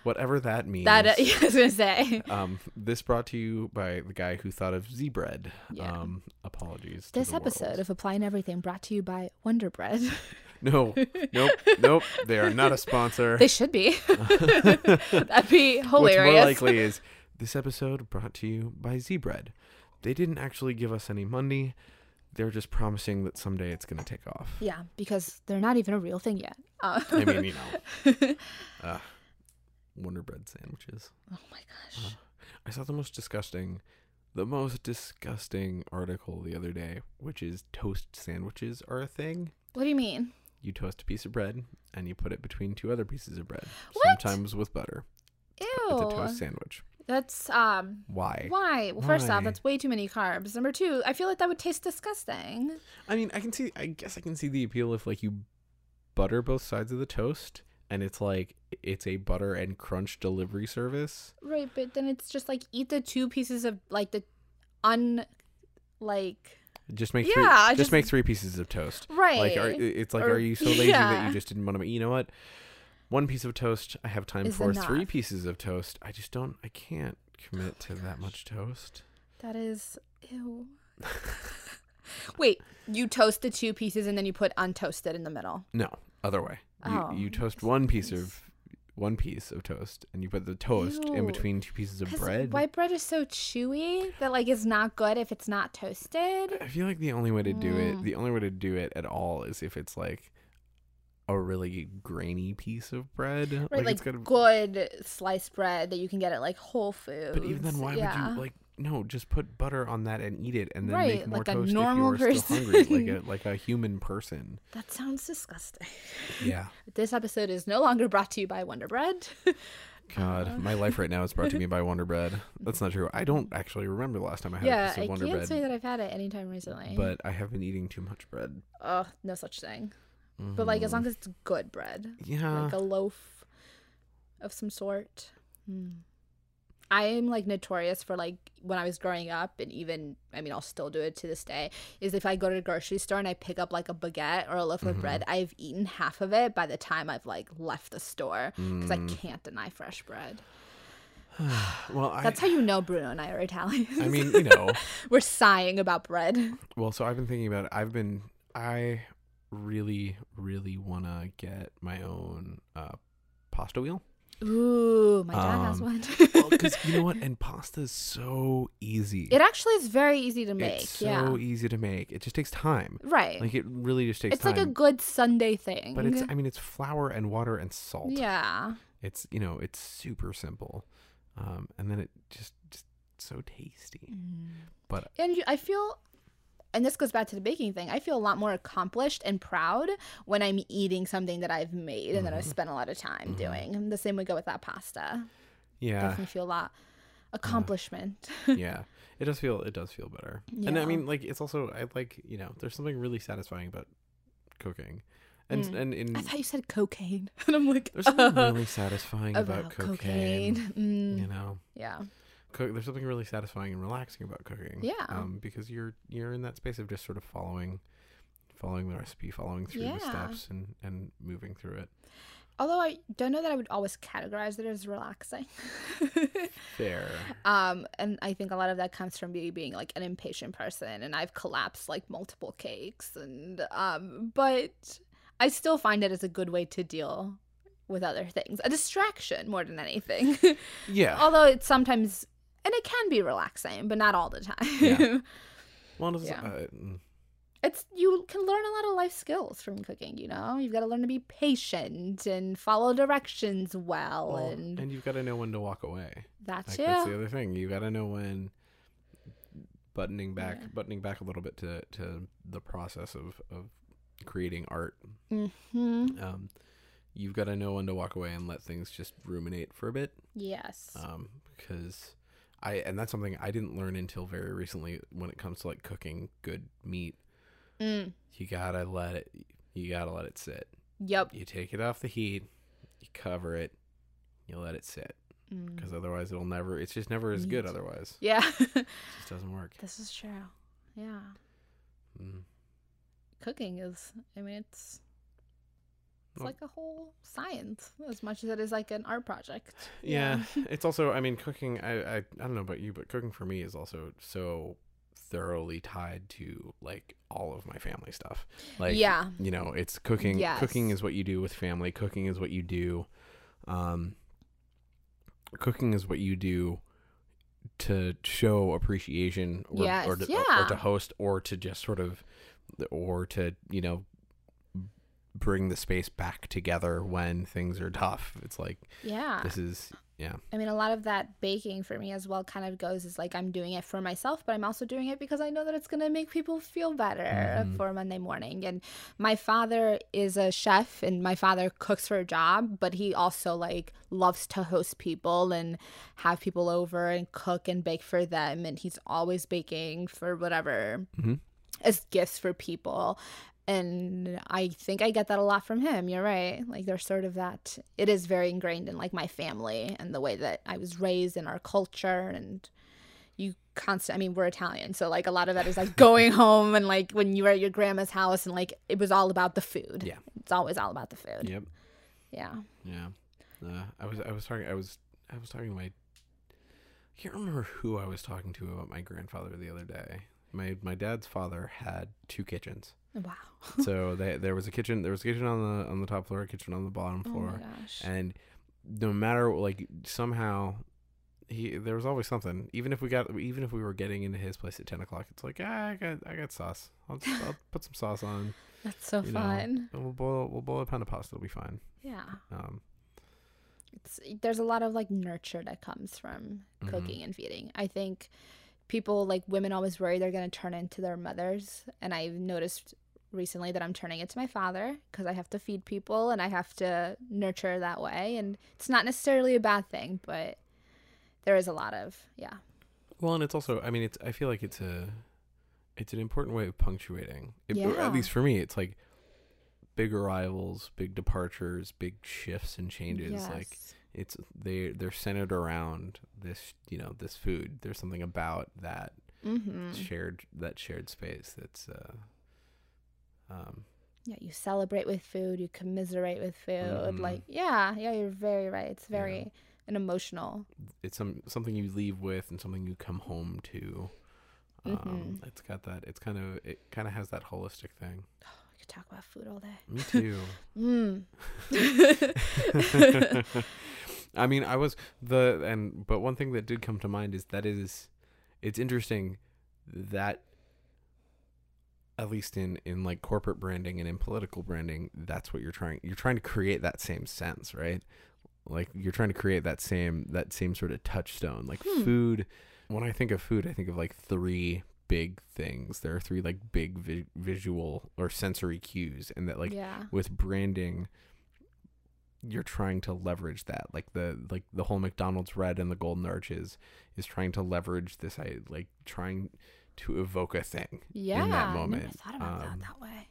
whatever that means. that uh, I was gonna say. um, this brought to you by the guy who thought of Z bread. Yeah. Um, apologies. This episode world. of Applying Everything brought to you by Wonder Bread. no, nope, nope. They are not a sponsor. they should be. That'd be hilarious. What's more likely is this episode brought to you by Z bread. They didn't actually give us any money. They're just promising that someday it's going to take off. Yeah, because they're not even a real thing yet. Uh, I mean, you know, uh, Wonder Bread sandwiches. oh my gosh. I saw the most disgusting, the most disgusting article the other day, which is toast sandwiches are a thing. What do you mean? You toast a piece of bread and you put it between two other pieces of bread, What? sometimes with butter. Ew. It's a toast sandwich. That's um Why? why? Well, first Why? off, that's way too many carbs. Number two, I feel like that would taste disgusting. I mean, I can see. I guess I can see the appeal if like you butter both sides of the toast, and it's like it's a butter and crunch delivery service. Right, but then it's just like eat the two pieces of like the un like Just make Yeah, three, just, just- make three pieces of toast. right. Like, are, it's like, Or- are you so lazy that you just didn't want to? You know what? One piece of toast, I have time Is for. Three pieces of toast, I just don't. I can't commit oh to that much toast. that is ew. Wait, you toast the two pieces and then you put untoasted in the middle. No, other way. You, Oh, you toast one piece of one piece of toast, and you put the toast in between two pieces of bread. white bread is so chewy that like it's not good if it's not toasted. I feel like the only way to do it, Mm. the only way to do it at all, is if it's like a really grainy piece of bread. Right, like, it's gotta, good sliced bread that you can get at like Whole Foods. But even then, why yeah. would you like? No, just put butter on that and eat it, and then Right, make more like a toast normal if you are still hungry, like person. a like a human person. That sounds disgusting. Yeah. This episode is no longer brought to you by Wonder Bread. God, Uh. my life right now is brought to me by Wonder Bread. That's not true. I don't actually remember the last time I had a yeah, I Wonder can't Bread, say that I've had it anytime recently. but I have been eating too much bread. oh, no such thing. But like as long as it's good bread, Yeah. like a loaf of some sort. Hmm. I am like notorious for like when I was growing up, and even I mean I'll still do it to this day. Is if I go to the grocery store and I pick up like a baguette or a loaf Mm-hmm. of bread, I've eaten half of it by the time I've like left the store because I Mm. can't deny fresh bread. well, I, That's how you know Bruno and I are Italian. I mean, you know, We're sighing about bread. well, so I've been thinking about it. I've been, I really, really want to get my own uh, pasta wheel. Ooh, my dad has Um, one. Well, because you know what? And pasta is so easy. it actually is very easy to make. It's so yeah. easy to make. It just takes time. Right. Like it really just takes time. it's time. like a good Sunday thing. but it's, I mean, it's flour and water and salt. yeah. It's, you know, it's super simple. Um, and then it just, just so tasty. But And you, I feel, and this goes back to the baking thing. I feel a lot more accomplished and proud when I'm eating something that I've made and that Mm-hmm. I've spent a lot of time doing. And the same would go with that pasta. yeah, Definitely feel a lot accomplishment. yeah, it does feel, it does feel better. And I mean, like, it's also, I like, you know, there's something really satisfying about cooking. And, Mm. and in, I thought you said cocaine, and I'm like, there's something really satisfying about, about cocaine. cocaine. Mm, You know, yeah. Cook, there's something really satisfying and relaxing about cooking. Yeah. Um, because you're you're in that space of just sort of following, following the recipe, following through the steps, and and moving through it. Although I don't know that I would always categorize it as relaxing. Fair. um, and I think a lot of that comes from me being like an impatient person, and I've collapsed like multiple cakes, and um, but I still find it as a good way to deal with other things, a distraction more than anything. Yeah. Although it's sometimes, and it can be relaxing, but not all the time. Yeah. Well, it's, Yeah. uh, mm, it's you can learn a lot of life skills from cooking. You know, you've got to learn to be patient and follow directions well, well, and, and you've got to know when to walk away. that Like, that's the other thing. You got to know when buttoning back, Yeah. buttoning back a little bit to to the process of of creating art. hmm Um, you've got to know when to walk away and let things just ruminate for a bit. Yes. um because i and that's something i didn't learn until very recently when it comes to like cooking good meat Mm. you gotta let it you gotta let it sit Yep. you take it off the heat you cover it you let it sit Mm. because otherwise it'll never. It's just never as good. Otherwise, Yeah. it just doesn't work. this is true. Yeah. Mm. Cooking is, I mean, it's. It's like a whole science as much as it is like an art project. Yeah, it's also. I mean, cooking. I, I I don't know about you, but cooking for me is also so thoroughly tied to like all of my family stuff. Like, yeah. you know, it's cooking. Yes. Cooking is what you do with family. Cooking is what you do. Um, cooking is what you do to show appreciation, or, Yes, or, to, or yeah. to host, or to just sort of, or to you know, bring the space back together when things are tough. It's like Yeah. this is yeah. I mean, a lot of that baking for me as well kind of goes is like I'm doing it for myself, but I'm also doing it because I know that it's going to make people feel better Mhm. for Monday morning. And my father is a chef and my father cooks for a job, but he also like loves to host people and have people over and cook and bake for them. And he's always baking for whatever Mhm. as gifts for people. And I think I get that a lot from him. You're right. Like there's sort of that it is very ingrained in like my family and the way that I was raised in our culture and you constant I mean, we're Italian, so like a lot of that is like going home and like when you were at your grandma's house and like it was all about the food. Yeah. It's always all about the food. Yep. Yeah. Yeah. Uh, I was I was talking I was I was talking to my I can't remember who I was talking to about my grandfather the other day. My my dad's father had two kitchens. Wow. so they, there was a kitchen there was a kitchen on the on the top floor, a kitchen on the bottom Oh floor. my gosh. and no matter like somehow he there was always something even if we got even if we were getting into his place at 10 o'clock it's like ah, i got i got sauce i'll, just, I'll put some sauce on That's so you know, fun. and we'll boil we'll boil a pound of pasta it'll be fine Yeah. um it's there's a lot of like nurture that comes from Mhm. cooking and feeding. I think people like women always worry they're going to turn into their mothers, and I've noticed recently that I'm turning it to my father because I have to feed people and I have to nurture that way, and it's not necessarily a bad thing, but there is a lot of yeah, well and it's also i mean it's i feel like it's a it's an important way of punctuating. It, Yeah. at least for me it's like big arrivals big departures big shifts and changes like it's they they're centered around this you know this food. There's something about that mm-hmm. shared that shared space that's uh um yeah, you celebrate with food, you commiserate with food, Mhm. like yeah, yeah, you're very right. It's Yeah. very an emotional. it's some something you leave with and something you come home to um Mhm. it's got that it's kind of it kind of has that holistic thing We could talk about food all day. me too Mm. i mean i was the and but one thing that did come to mind is that is it's interesting that at least in in like corporate branding and in political branding that's what you're trying you're trying to create that same sense right like you're trying to create that same that same sort of touchstone like Hmm. food when i think of food i think of like three big things there are three like big vi- visual or sensory cues and that like yeah. with branding you're trying to leverage that like the like the whole mcdonald's red and the golden arches is trying to leverage this i like trying to evoke a thing Yeah. in that moment. I never thought about um, that that way.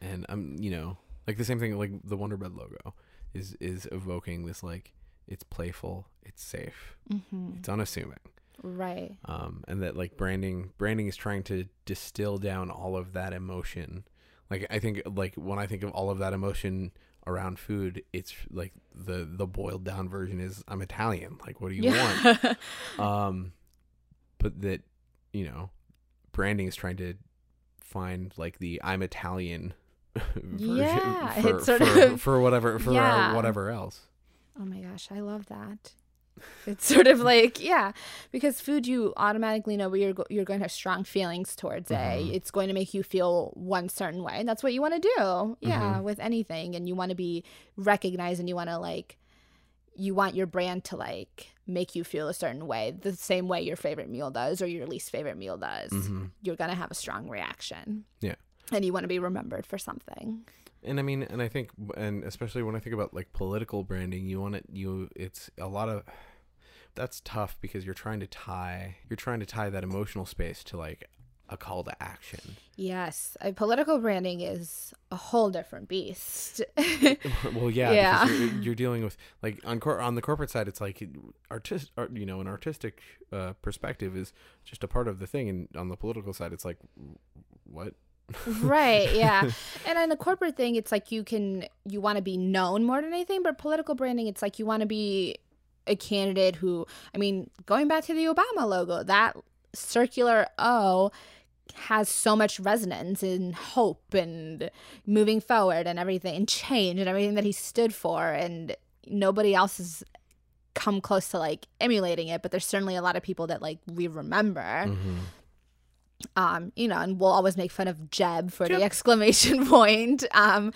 and i'm you know like the same thing like the wonder bread logo is is evoking this like it's playful it's safe Mm-hmm. it's unassuming Right. um and that like branding branding is trying to distill down all of that emotion like i think like when i think of all of that emotion around food it's like the the boiled down version is i'm italian like what do you want um but that you know branding is trying to find like the i'm italian version Yeah, for, it's sort for, of- for whatever for Yeah. whatever else oh my gosh, I love that. It's sort of like yeah, because food you automatically know where you're go- you're going to have strong feelings towards Mhm. it. It's going to make you feel one certain way, and that's what you want to do. Yeah, Mhm. with anything, and you want to be recognized, and you want to like, you want your brand to like make you feel a certain way, the same way your favorite meal does or your least favorite meal does. Mhm. You're gonna have a strong reaction. Yeah. and you want to be remembered for something. and i mean and i think and especially when i think about like political branding you want it you it's a lot of that's tough because you're trying to tie you're trying to tie that emotional space to like a call to action. Yes, uh, political branding is a whole different beast. well, yeah, Yeah. you're, you're dealing with like on cor- on the corporate side, it's like artist, art, you know, an artistic uh, perspective is just a part of the thing, and on the political side, it's like, what? right yeah and on the corporate thing it's like you can you want to be known more than anything but political branding it's like you want to be a candidate who i mean going back to the obama logo that circular o has so much resonance and hope and moving forward and everything and change and everything that he stood for and nobody else has come close to like emulating it but there's certainly a lot of people that like we remember Mhm. um, you know, and we'll always make fun of Jeb for Jeb. the exclamation point. Um,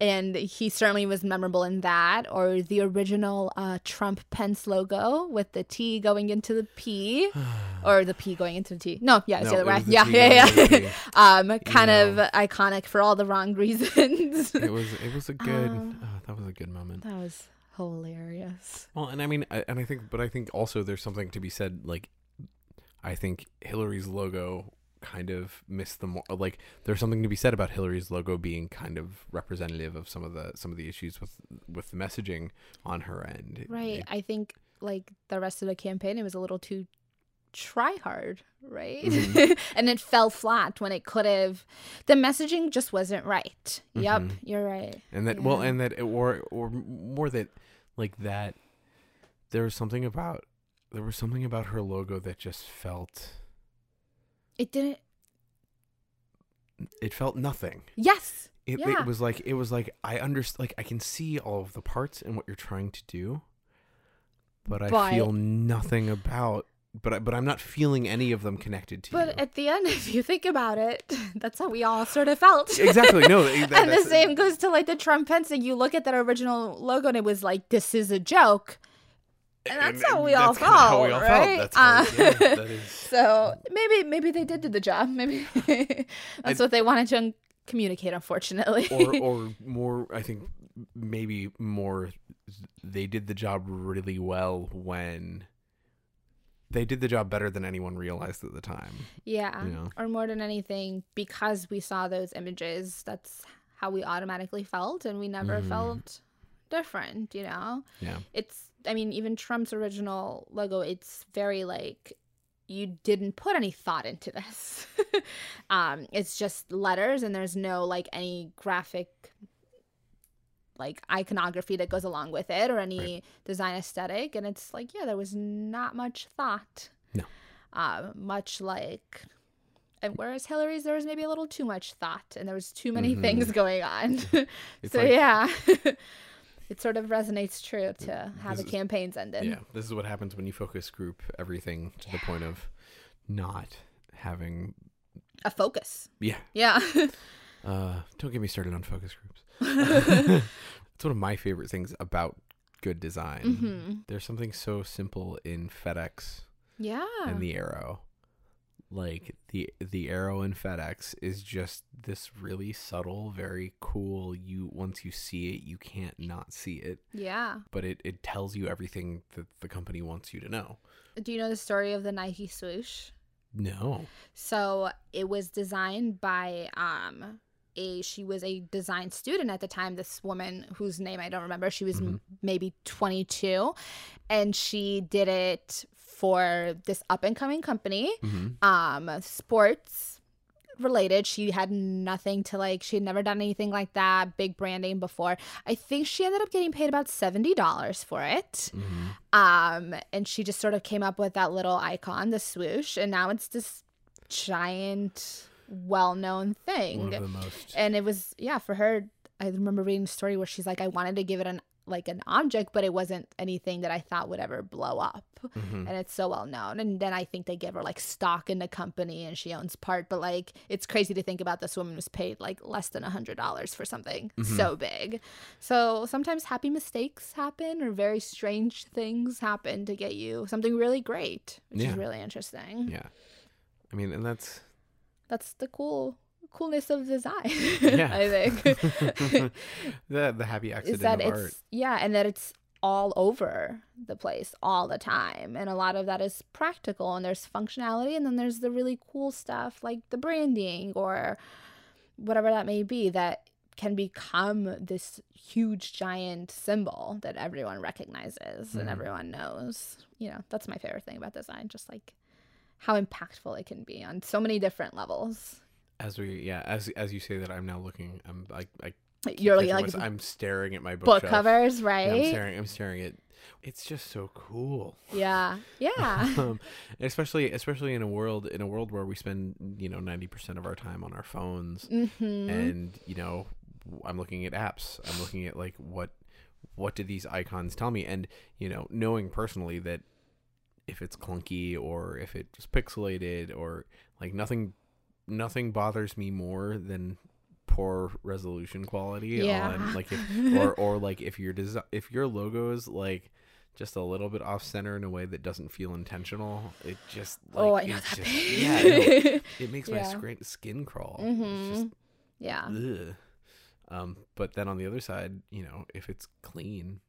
and he certainly was memorable in that, or the original uh, Trump Pence logo with the T going into the P, or the P going into the T. No, yeah, it's No, the other way. the Yeah, yeah, the yeah. um, kind of iconic for all the wrong reasons. it was it was a good Um, oh, that was a good moment. that was hilarious. Well, and I mean, I, and I think, but I think also there's something to be said. Like, I think Hillary's logo kind of missed the more like there's something to be said about Hillary's logo being kind of representative of some of the some of the issues with with the messaging on her end. Right. it- I think like the rest of the campaign, it was a little too try hard, right? Mhm. and it fell flat when it could have. The messaging just wasn't right. Yep, Mhm. you're right. and that well, and that it, or or more that like that. There was something about there was something about her logo that just felt It didn't. it felt nothing. Yes. It, Yeah. it was like it was like I understand like I can see all of the parts and what you're trying to do, but I But- feel nothing about. But I, but I'm not feeling any of them connected to But you. But at the end, if you think about it, that's how we all sort of felt. exactly no. that- and the same goes to like the Trump Pence thing. You look at that original logo and it was like, this is a joke. And that's how we all felt, all right? That's how, Uh, yeah, that is. So maybe maybe they did do the job. Maybe that's I- what they wanted to communicate. Unfortunately, or or more i think maybe more they did the job really well when they did the job better than anyone realized at the time yeah. you know. Or more than anything, because we saw those images, that's how we automatically felt, and we never Mhm. felt different. You know, yeah it's. I mean, even Trump's original logo, it's very like you didn't put any thought into this. um, it's just letters, and there's no like any graphic like iconography that goes along with it or any Right. design aesthetic and it's like yeah there was not much thought No. um much like and whereas hillary's there was maybe a little too much thought and there was too many Mhm. things going on so like- yeah it sort of resonates true to how This the is- campaigns ended. Yeah this is what happens when you focus group everything to the point of not having a focus. Yeah. Yeah. Uh don't get me started on focus groups. It's one of my favorite things about good design. Hmm there's something so simple in fedex yeah. and the arrow like the the arrow in fedex is just this really subtle very cool you once you see it you can't not see it. Yeah. But it, it tells you everything that the company wants you to know. Do you know the story of the nike swoosh? No. So it was designed by um a she was a design student at the time. This woman whose name I don't remember. She was m- maybe 22, and she did it for this up and coming company. hmm Um, sports related. She had nothing to like. She had never done anything like that. Big branding before. I think she ended up getting paid about seventy dollars for it. hmm Um, and she just sort of came up with that little icon, the swoosh, and now it's this giant, thing. of the most And it was, yeah, for her. I remember reading a story where she's like, I wanted to give it an like an object, but it wasn't anything that I thought would ever blow up. Mhm. And it's so well known. And then I think they give her like stock in the company and she owns part. But like, it's crazy to think about this woman was paid like less than a hundred dollars for something Mhm. so big. So sometimes happy mistakes happen or very strange things happen to get you something really great, which Yeah. is really interesting. yeah i mean and that's That's the cool coolness of design. Yeah. I think. the the happy accident is that of it's art yeah and that it's all over the place all the time. And a lot of that is practical and there's functionality and then there's the really cool stuff like the branding or whatever that may be that can become this huge giant symbol that everyone recognizes and Mhm. everyone knows. You know, that's my favorite thing about design, just like how impactful it can be on so many different levels. As we yeah, as as you say that, I'm now looking. I'm like I You're looking like I'm staring at my book covers, Yeah, right? I'm staring. I'm staring at. It's just so cool. Yeah. Yeah. um, especially especially in a world in a world where we spend you know 90% of our time on our phones mm-hmm. and you know i'm looking at apps i'm looking at like what what do these icons tell me and you know knowing personally that if it's clunky or if it's pixelated or like nothing nothing bothers me more than poor resolution quality Yeah. on like if, or or like if your desi- if your logo is like just a little bit off center in a way that doesn't feel intentional it just like oh, I know that just, yeah it, it makes my Yeah. screen, skin crawl it's just yeah. Ugh. Um, but then on the other side, you know, if it's clean,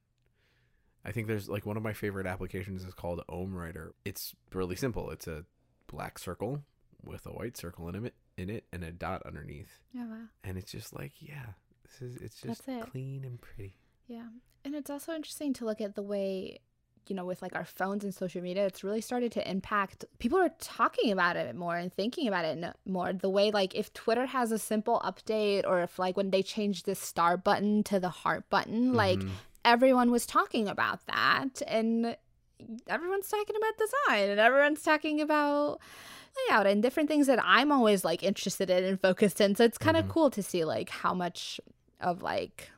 I think there's like one of my favorite applications is called OmmWriter. It's really simple. It's a black circle with a white circle in it in it and a dot underneath. Yeah. Wow. And it's just like, yeah, this is it's just it. clean and pretty. Yeah. And it's also interesting to look at the way, you know, with like our phones and social media, it's really started to impact people are talking about it more and thinking about it more. The way, like, if Twitter has a simple update or if, like, when they changed the star button to the heart button, like, Mhm. everyone was talking about that. And everyone's talking about design and everyone's talking about layout and different things that I'm always like interested in and focused in. So it's kind of Mhm. cool to see like how much of like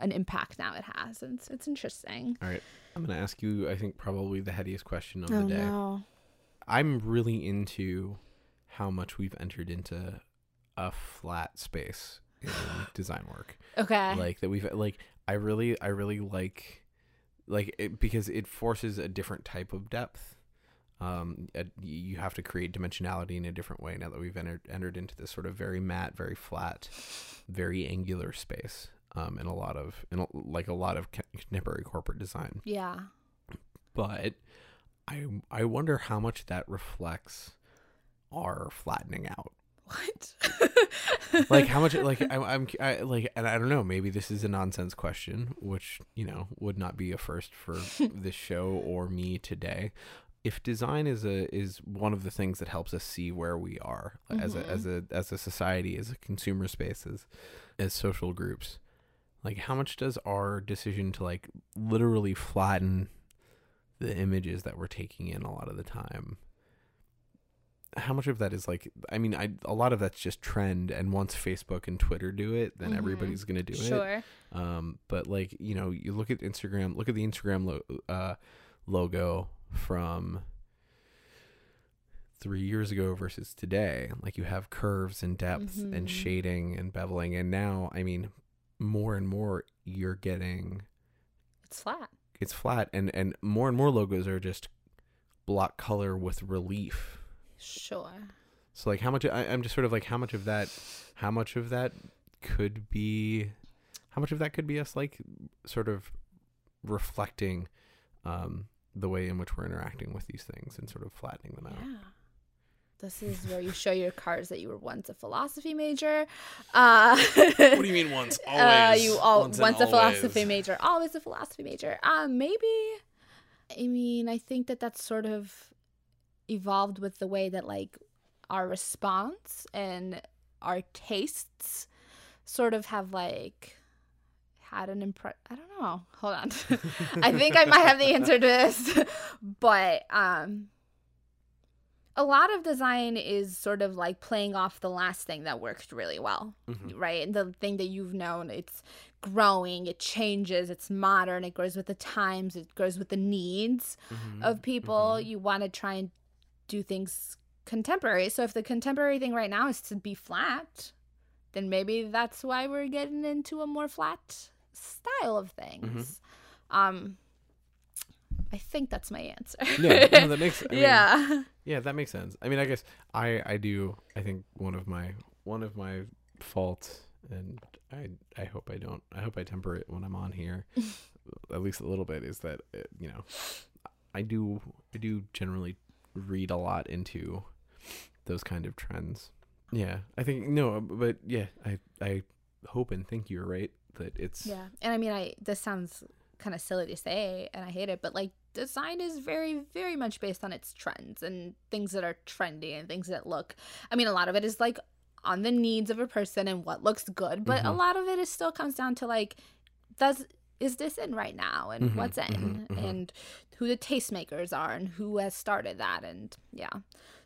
an impact now it has. And it's, it's interesting. All right. I'm going to ask you I think probably the headiest question of oh the day. no. I'm really into how much we've entered into a flat space in design work. Okay. like that we've like i really i really like like it, because it forces a different type of depth um you have to create dimensionality in a different way now that we've entered entered into this sort of very matte very flat very angular space um in a lot of in a, like a lot of contemporary corporate design yeah. but i i wonder how much that reflects our flattening out What? like how much like I, i'm I, like and i don't know maybe this is a nonsense question which you know would not be a first for this show or me today if design is a is one of the things that helps us see where we are as a as a as a society as a consumer space as, social groups like how much does our decision to like literally flatten the images that we're taking in a lot of the time how much of that is like i mean i a lot of that's just trend and once facebook and twitter do it then Mhm. everybody's gonna do it sure. um but like you know you look at instagram look at the instagram lo- uh logo from three years ago versus today like you have curves and depth and Mhm. shading and beveling and now i mean more and more you're getting It's flat. it's flat and and more and more logos are just block color with relief Sure. so like how much I, i'm just sort of like how much of that how much of that could be how much of that could be us like sort of reflecting um the way in which we're interacting with these things and sort of flattening them out Yeah. This is where you show your cards that you were once a philosophy major. Uh, what do you mean once uh, you all Once once, and a philosophy major, always a philosophy major. Um, maybe. I mean, I think that that's sort of evolved with the way that like our response and our tastes sort of have like had an impress. I don't know. Hold on. I think I might have the answer to this, but um a lot of design is sort of like playing off the last thing that worked really well, Mhm. right? And the thing that you've known, it's growing, it changes, it's modern, it grows with the times, it grows with the needs Mhm. of people. Mhm. You want to try and do things contemporary. So if the contemporary thing right now is to be flat, then maybe that's why we're getting into a more flat style of things. Um I think that's my answer. yeah no, that makes I mean, yeah. Yeah, that makes sense. I mean, I guess I I do. I think one of my one of my faults, and I I hope I don't. I hope I temper it when I'm on here. at least a little bit is that uh, you know I do I do generally read a lot into those kind of trends. Yeah, I think no, but yeah, I I hope and think you're right that it's Yeah. And I mean, I this sounds kind of silly to say and I hate it, but like design is very very much based on its trends and things that are trendy and things that look I mean, a lot of it is like on the needs of a person and what looks good, but a Mhm. lot of it is still comes down to like does is this in right now and Mhm, what's in mhm, mhm. and who the tastemakers are and who has started that and yeah.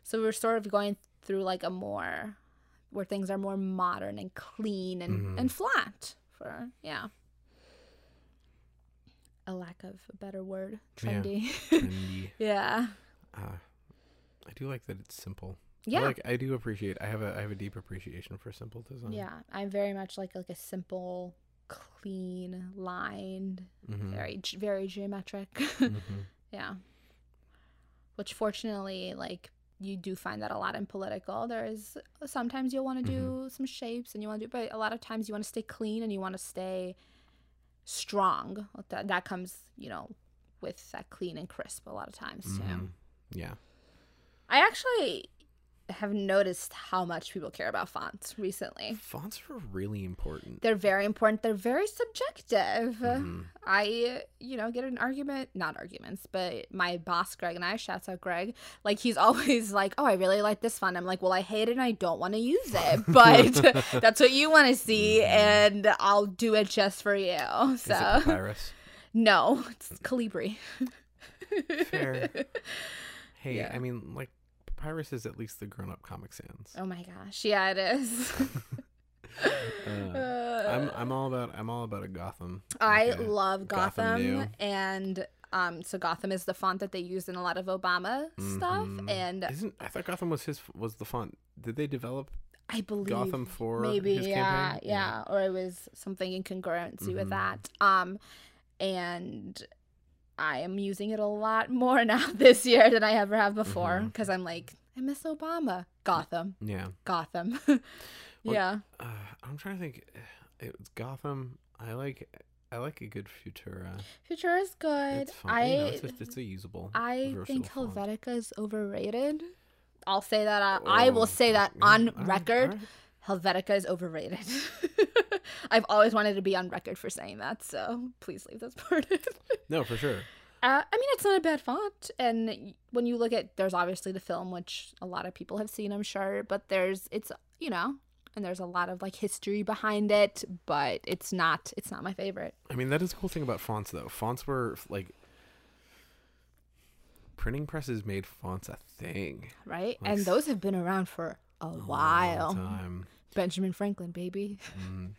So we're sort of going through like a more where things are more modern and clean and, Mhm. and flat for yeah a lack of a better word Yeah. trendy trendy. yeah Uh, I do like that it's simple. yeah I like I do appreciate. I have a I have a deep appreciation for simple design. yeah i'm very much like like a simple clean lined Mhm. very very geometric Mhm. yeah which fortunately like you do find that a lot in political there's sometimes you'll want to do some shapes and you want to do but a lot of times you want to stay clean and you want to stay strong that, that comes you know with that clean and crisp a lot of times too Mhm. Yeah. i actually have noticed how much people care about fonts recently Fonts are really important. they're very important they're very subjective Mhm. I, you know, get an argument, not arguments, but my boss, Greg, and I, shouts out Greg, like he's always like, oh, I really like this font. I'm like, well, I hate it and I don't want to use it, but that's what you want to see, and I'll do it just for you. Is it So, papyrus? no, it's Calibri. Fair. Hey, Yeah. I mean, like papyrus is at least the grown-up Comic Sans. Oh my gosh. Yeah, it is. Uh, I'm I'm all about I'm all about a Gotham. I like a love Gotham Gotham, and um, so Gotham is the font that they used in a lot of Obama stuff, Mhm. and Isn't I thought Gotham was his was the font. Did they develop I believe Gotham for maybe his yeah, campaign? yeah or it was something in congruency with Mhm. that um and i am using it a lot more now this year than i ever have before because i'm like i miss obama gotham Yeah. gotham What- yeah Uh, I'm trying to think. It's Gotham. I like I like a good Futura. future is good It's fun. i you know, it's, a, it's a usable. i think font. helvetica is overrated i'll say that uh, i will say that on right, record right. Helvetica is overrated. I've always wanted to be on record for saying that, so please leave this part in. No, for sure. Uh, I mean, it's not a bad font, and when you look at, there's obviously the film, which a lot of people have seen, I'm sure, but there's, it's, you know, and there's a lot of like history behind it, but it's not, it's not my favorite. I mean, that is a cool thing about fonts, though. Fonts were like printing presses made fonts a thing. Right, Like and those have been around for a, a long while. time. Benjamin Franklin, baby. Mm.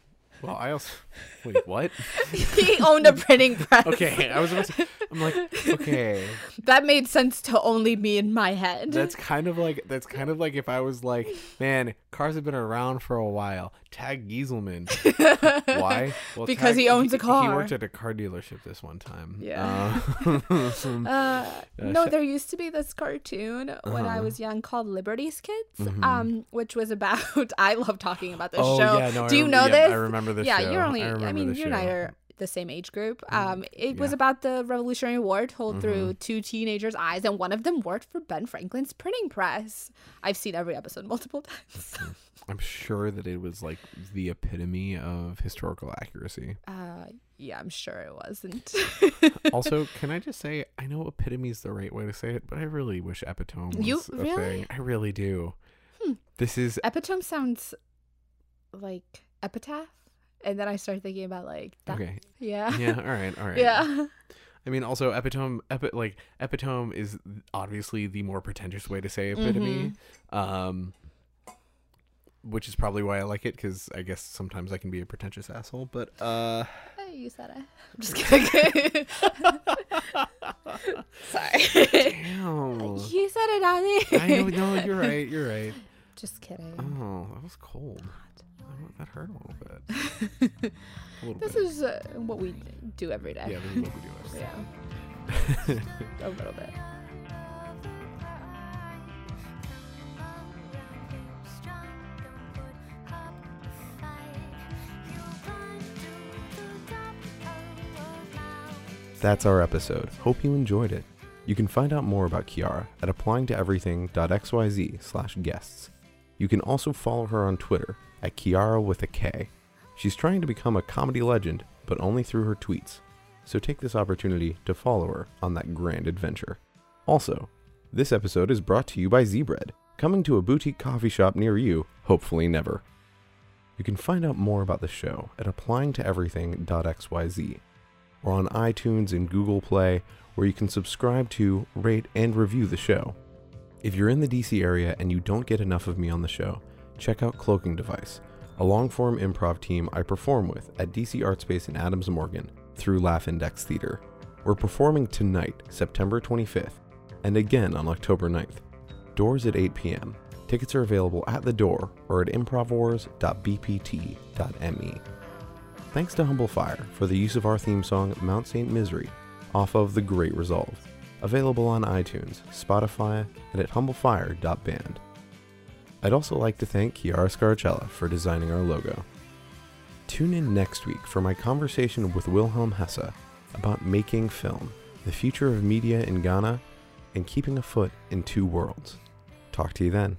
Well, I also wait. What? he owned a printing press. Okay, I was. About to, I'm like, okay, that made sense to only me in my head. that's kind of like that's kind of like if I was like, man, cars have been around for a while. Tag Gieselman. Why? Well, Because he owns a car. He car. worked at a car dealership this one time. Yeah. Uh, Uh, no, sh- there used to be this cartoon when I Uh-huh. was young called Liberty's Kids, Mhm. um, which was about. I love talking about this oh show. yeah, no. I Do you rem- know yeah, this? I remember this. yeah, show. you're only. I, remember mean, you and I are the same age group. Mm, Um, it was about the Revolutionary War told through Mhm. two teenagers' eyes, and one of them worked for Ben Franklin's printing press. I've seen every episode multiple times. I'm sure that it was like the epitome of historical accuracy. Uh, yeah, I'm sure it wasn't. also, can I just say, I know epitome is the right way to say it, but I really wish epitome was You- a really? thing. I really do. Hmm. This is Epitome sounds like epitaph, and then I start thinking about like that. okay. Yeah. Yeah. All right. All right. Yeah. I mean, also epitome. Epi- like epitome is obviously the more pretentious way to say epitome. Mm-hmm. Um. Which is probably why I like it, because I guess sometimes I can be a pretentious asshole. But uh, Hey, you said it. I'm just kidding. Sorry. damn. you said it, Annie. I know. No, you're right. You're right. Just kidding. Oh, that was cold. That hurt a little bit. A little This bit. is uh, what we do every day. yeah, this is what we do. every Yeah. A little bit. That's our episode. Hope you enjoyed it. You can find out more about Kiara at applyingtoeverything.xyz slash guests. You can also follow her on Twitter at Kiara with a K. She's trying to become a comedy legend, but only through her tweets. So take this opportunity to follow her on that grand adventure. Also, this episode is brought to you by Zbread, coming to a boutique coffee shop near you, hopefully never. You can find out more about the show at applyingtoeverything.xyz or on iTunes and Google Play, where you can subscribe to, rate, and review the show. If you're in the DC area and you don't get enough of me on the show, check out Cloaking Device, a long form improv team I perform with at DC Art Space in Adams Morgan through Laugh Index Theater. We're performing tonight, September 25th, and again on October 9th. Doors at 8 p.m. Tickets are available at the door or at improvwars.bpt.me. Thanks to Humble Fire for the use of our theme song Mount St. Misery off of The Great Resolve, available on iTunes, Spotify, and at humblefire.band. I'd also like to thank Chiara Scarcella for designing our logo. Tune in next week for my conversation with Wilhelm Hesse about making film, the future of media in Ghana, and keeping a foot in two worlds. Talk to you then.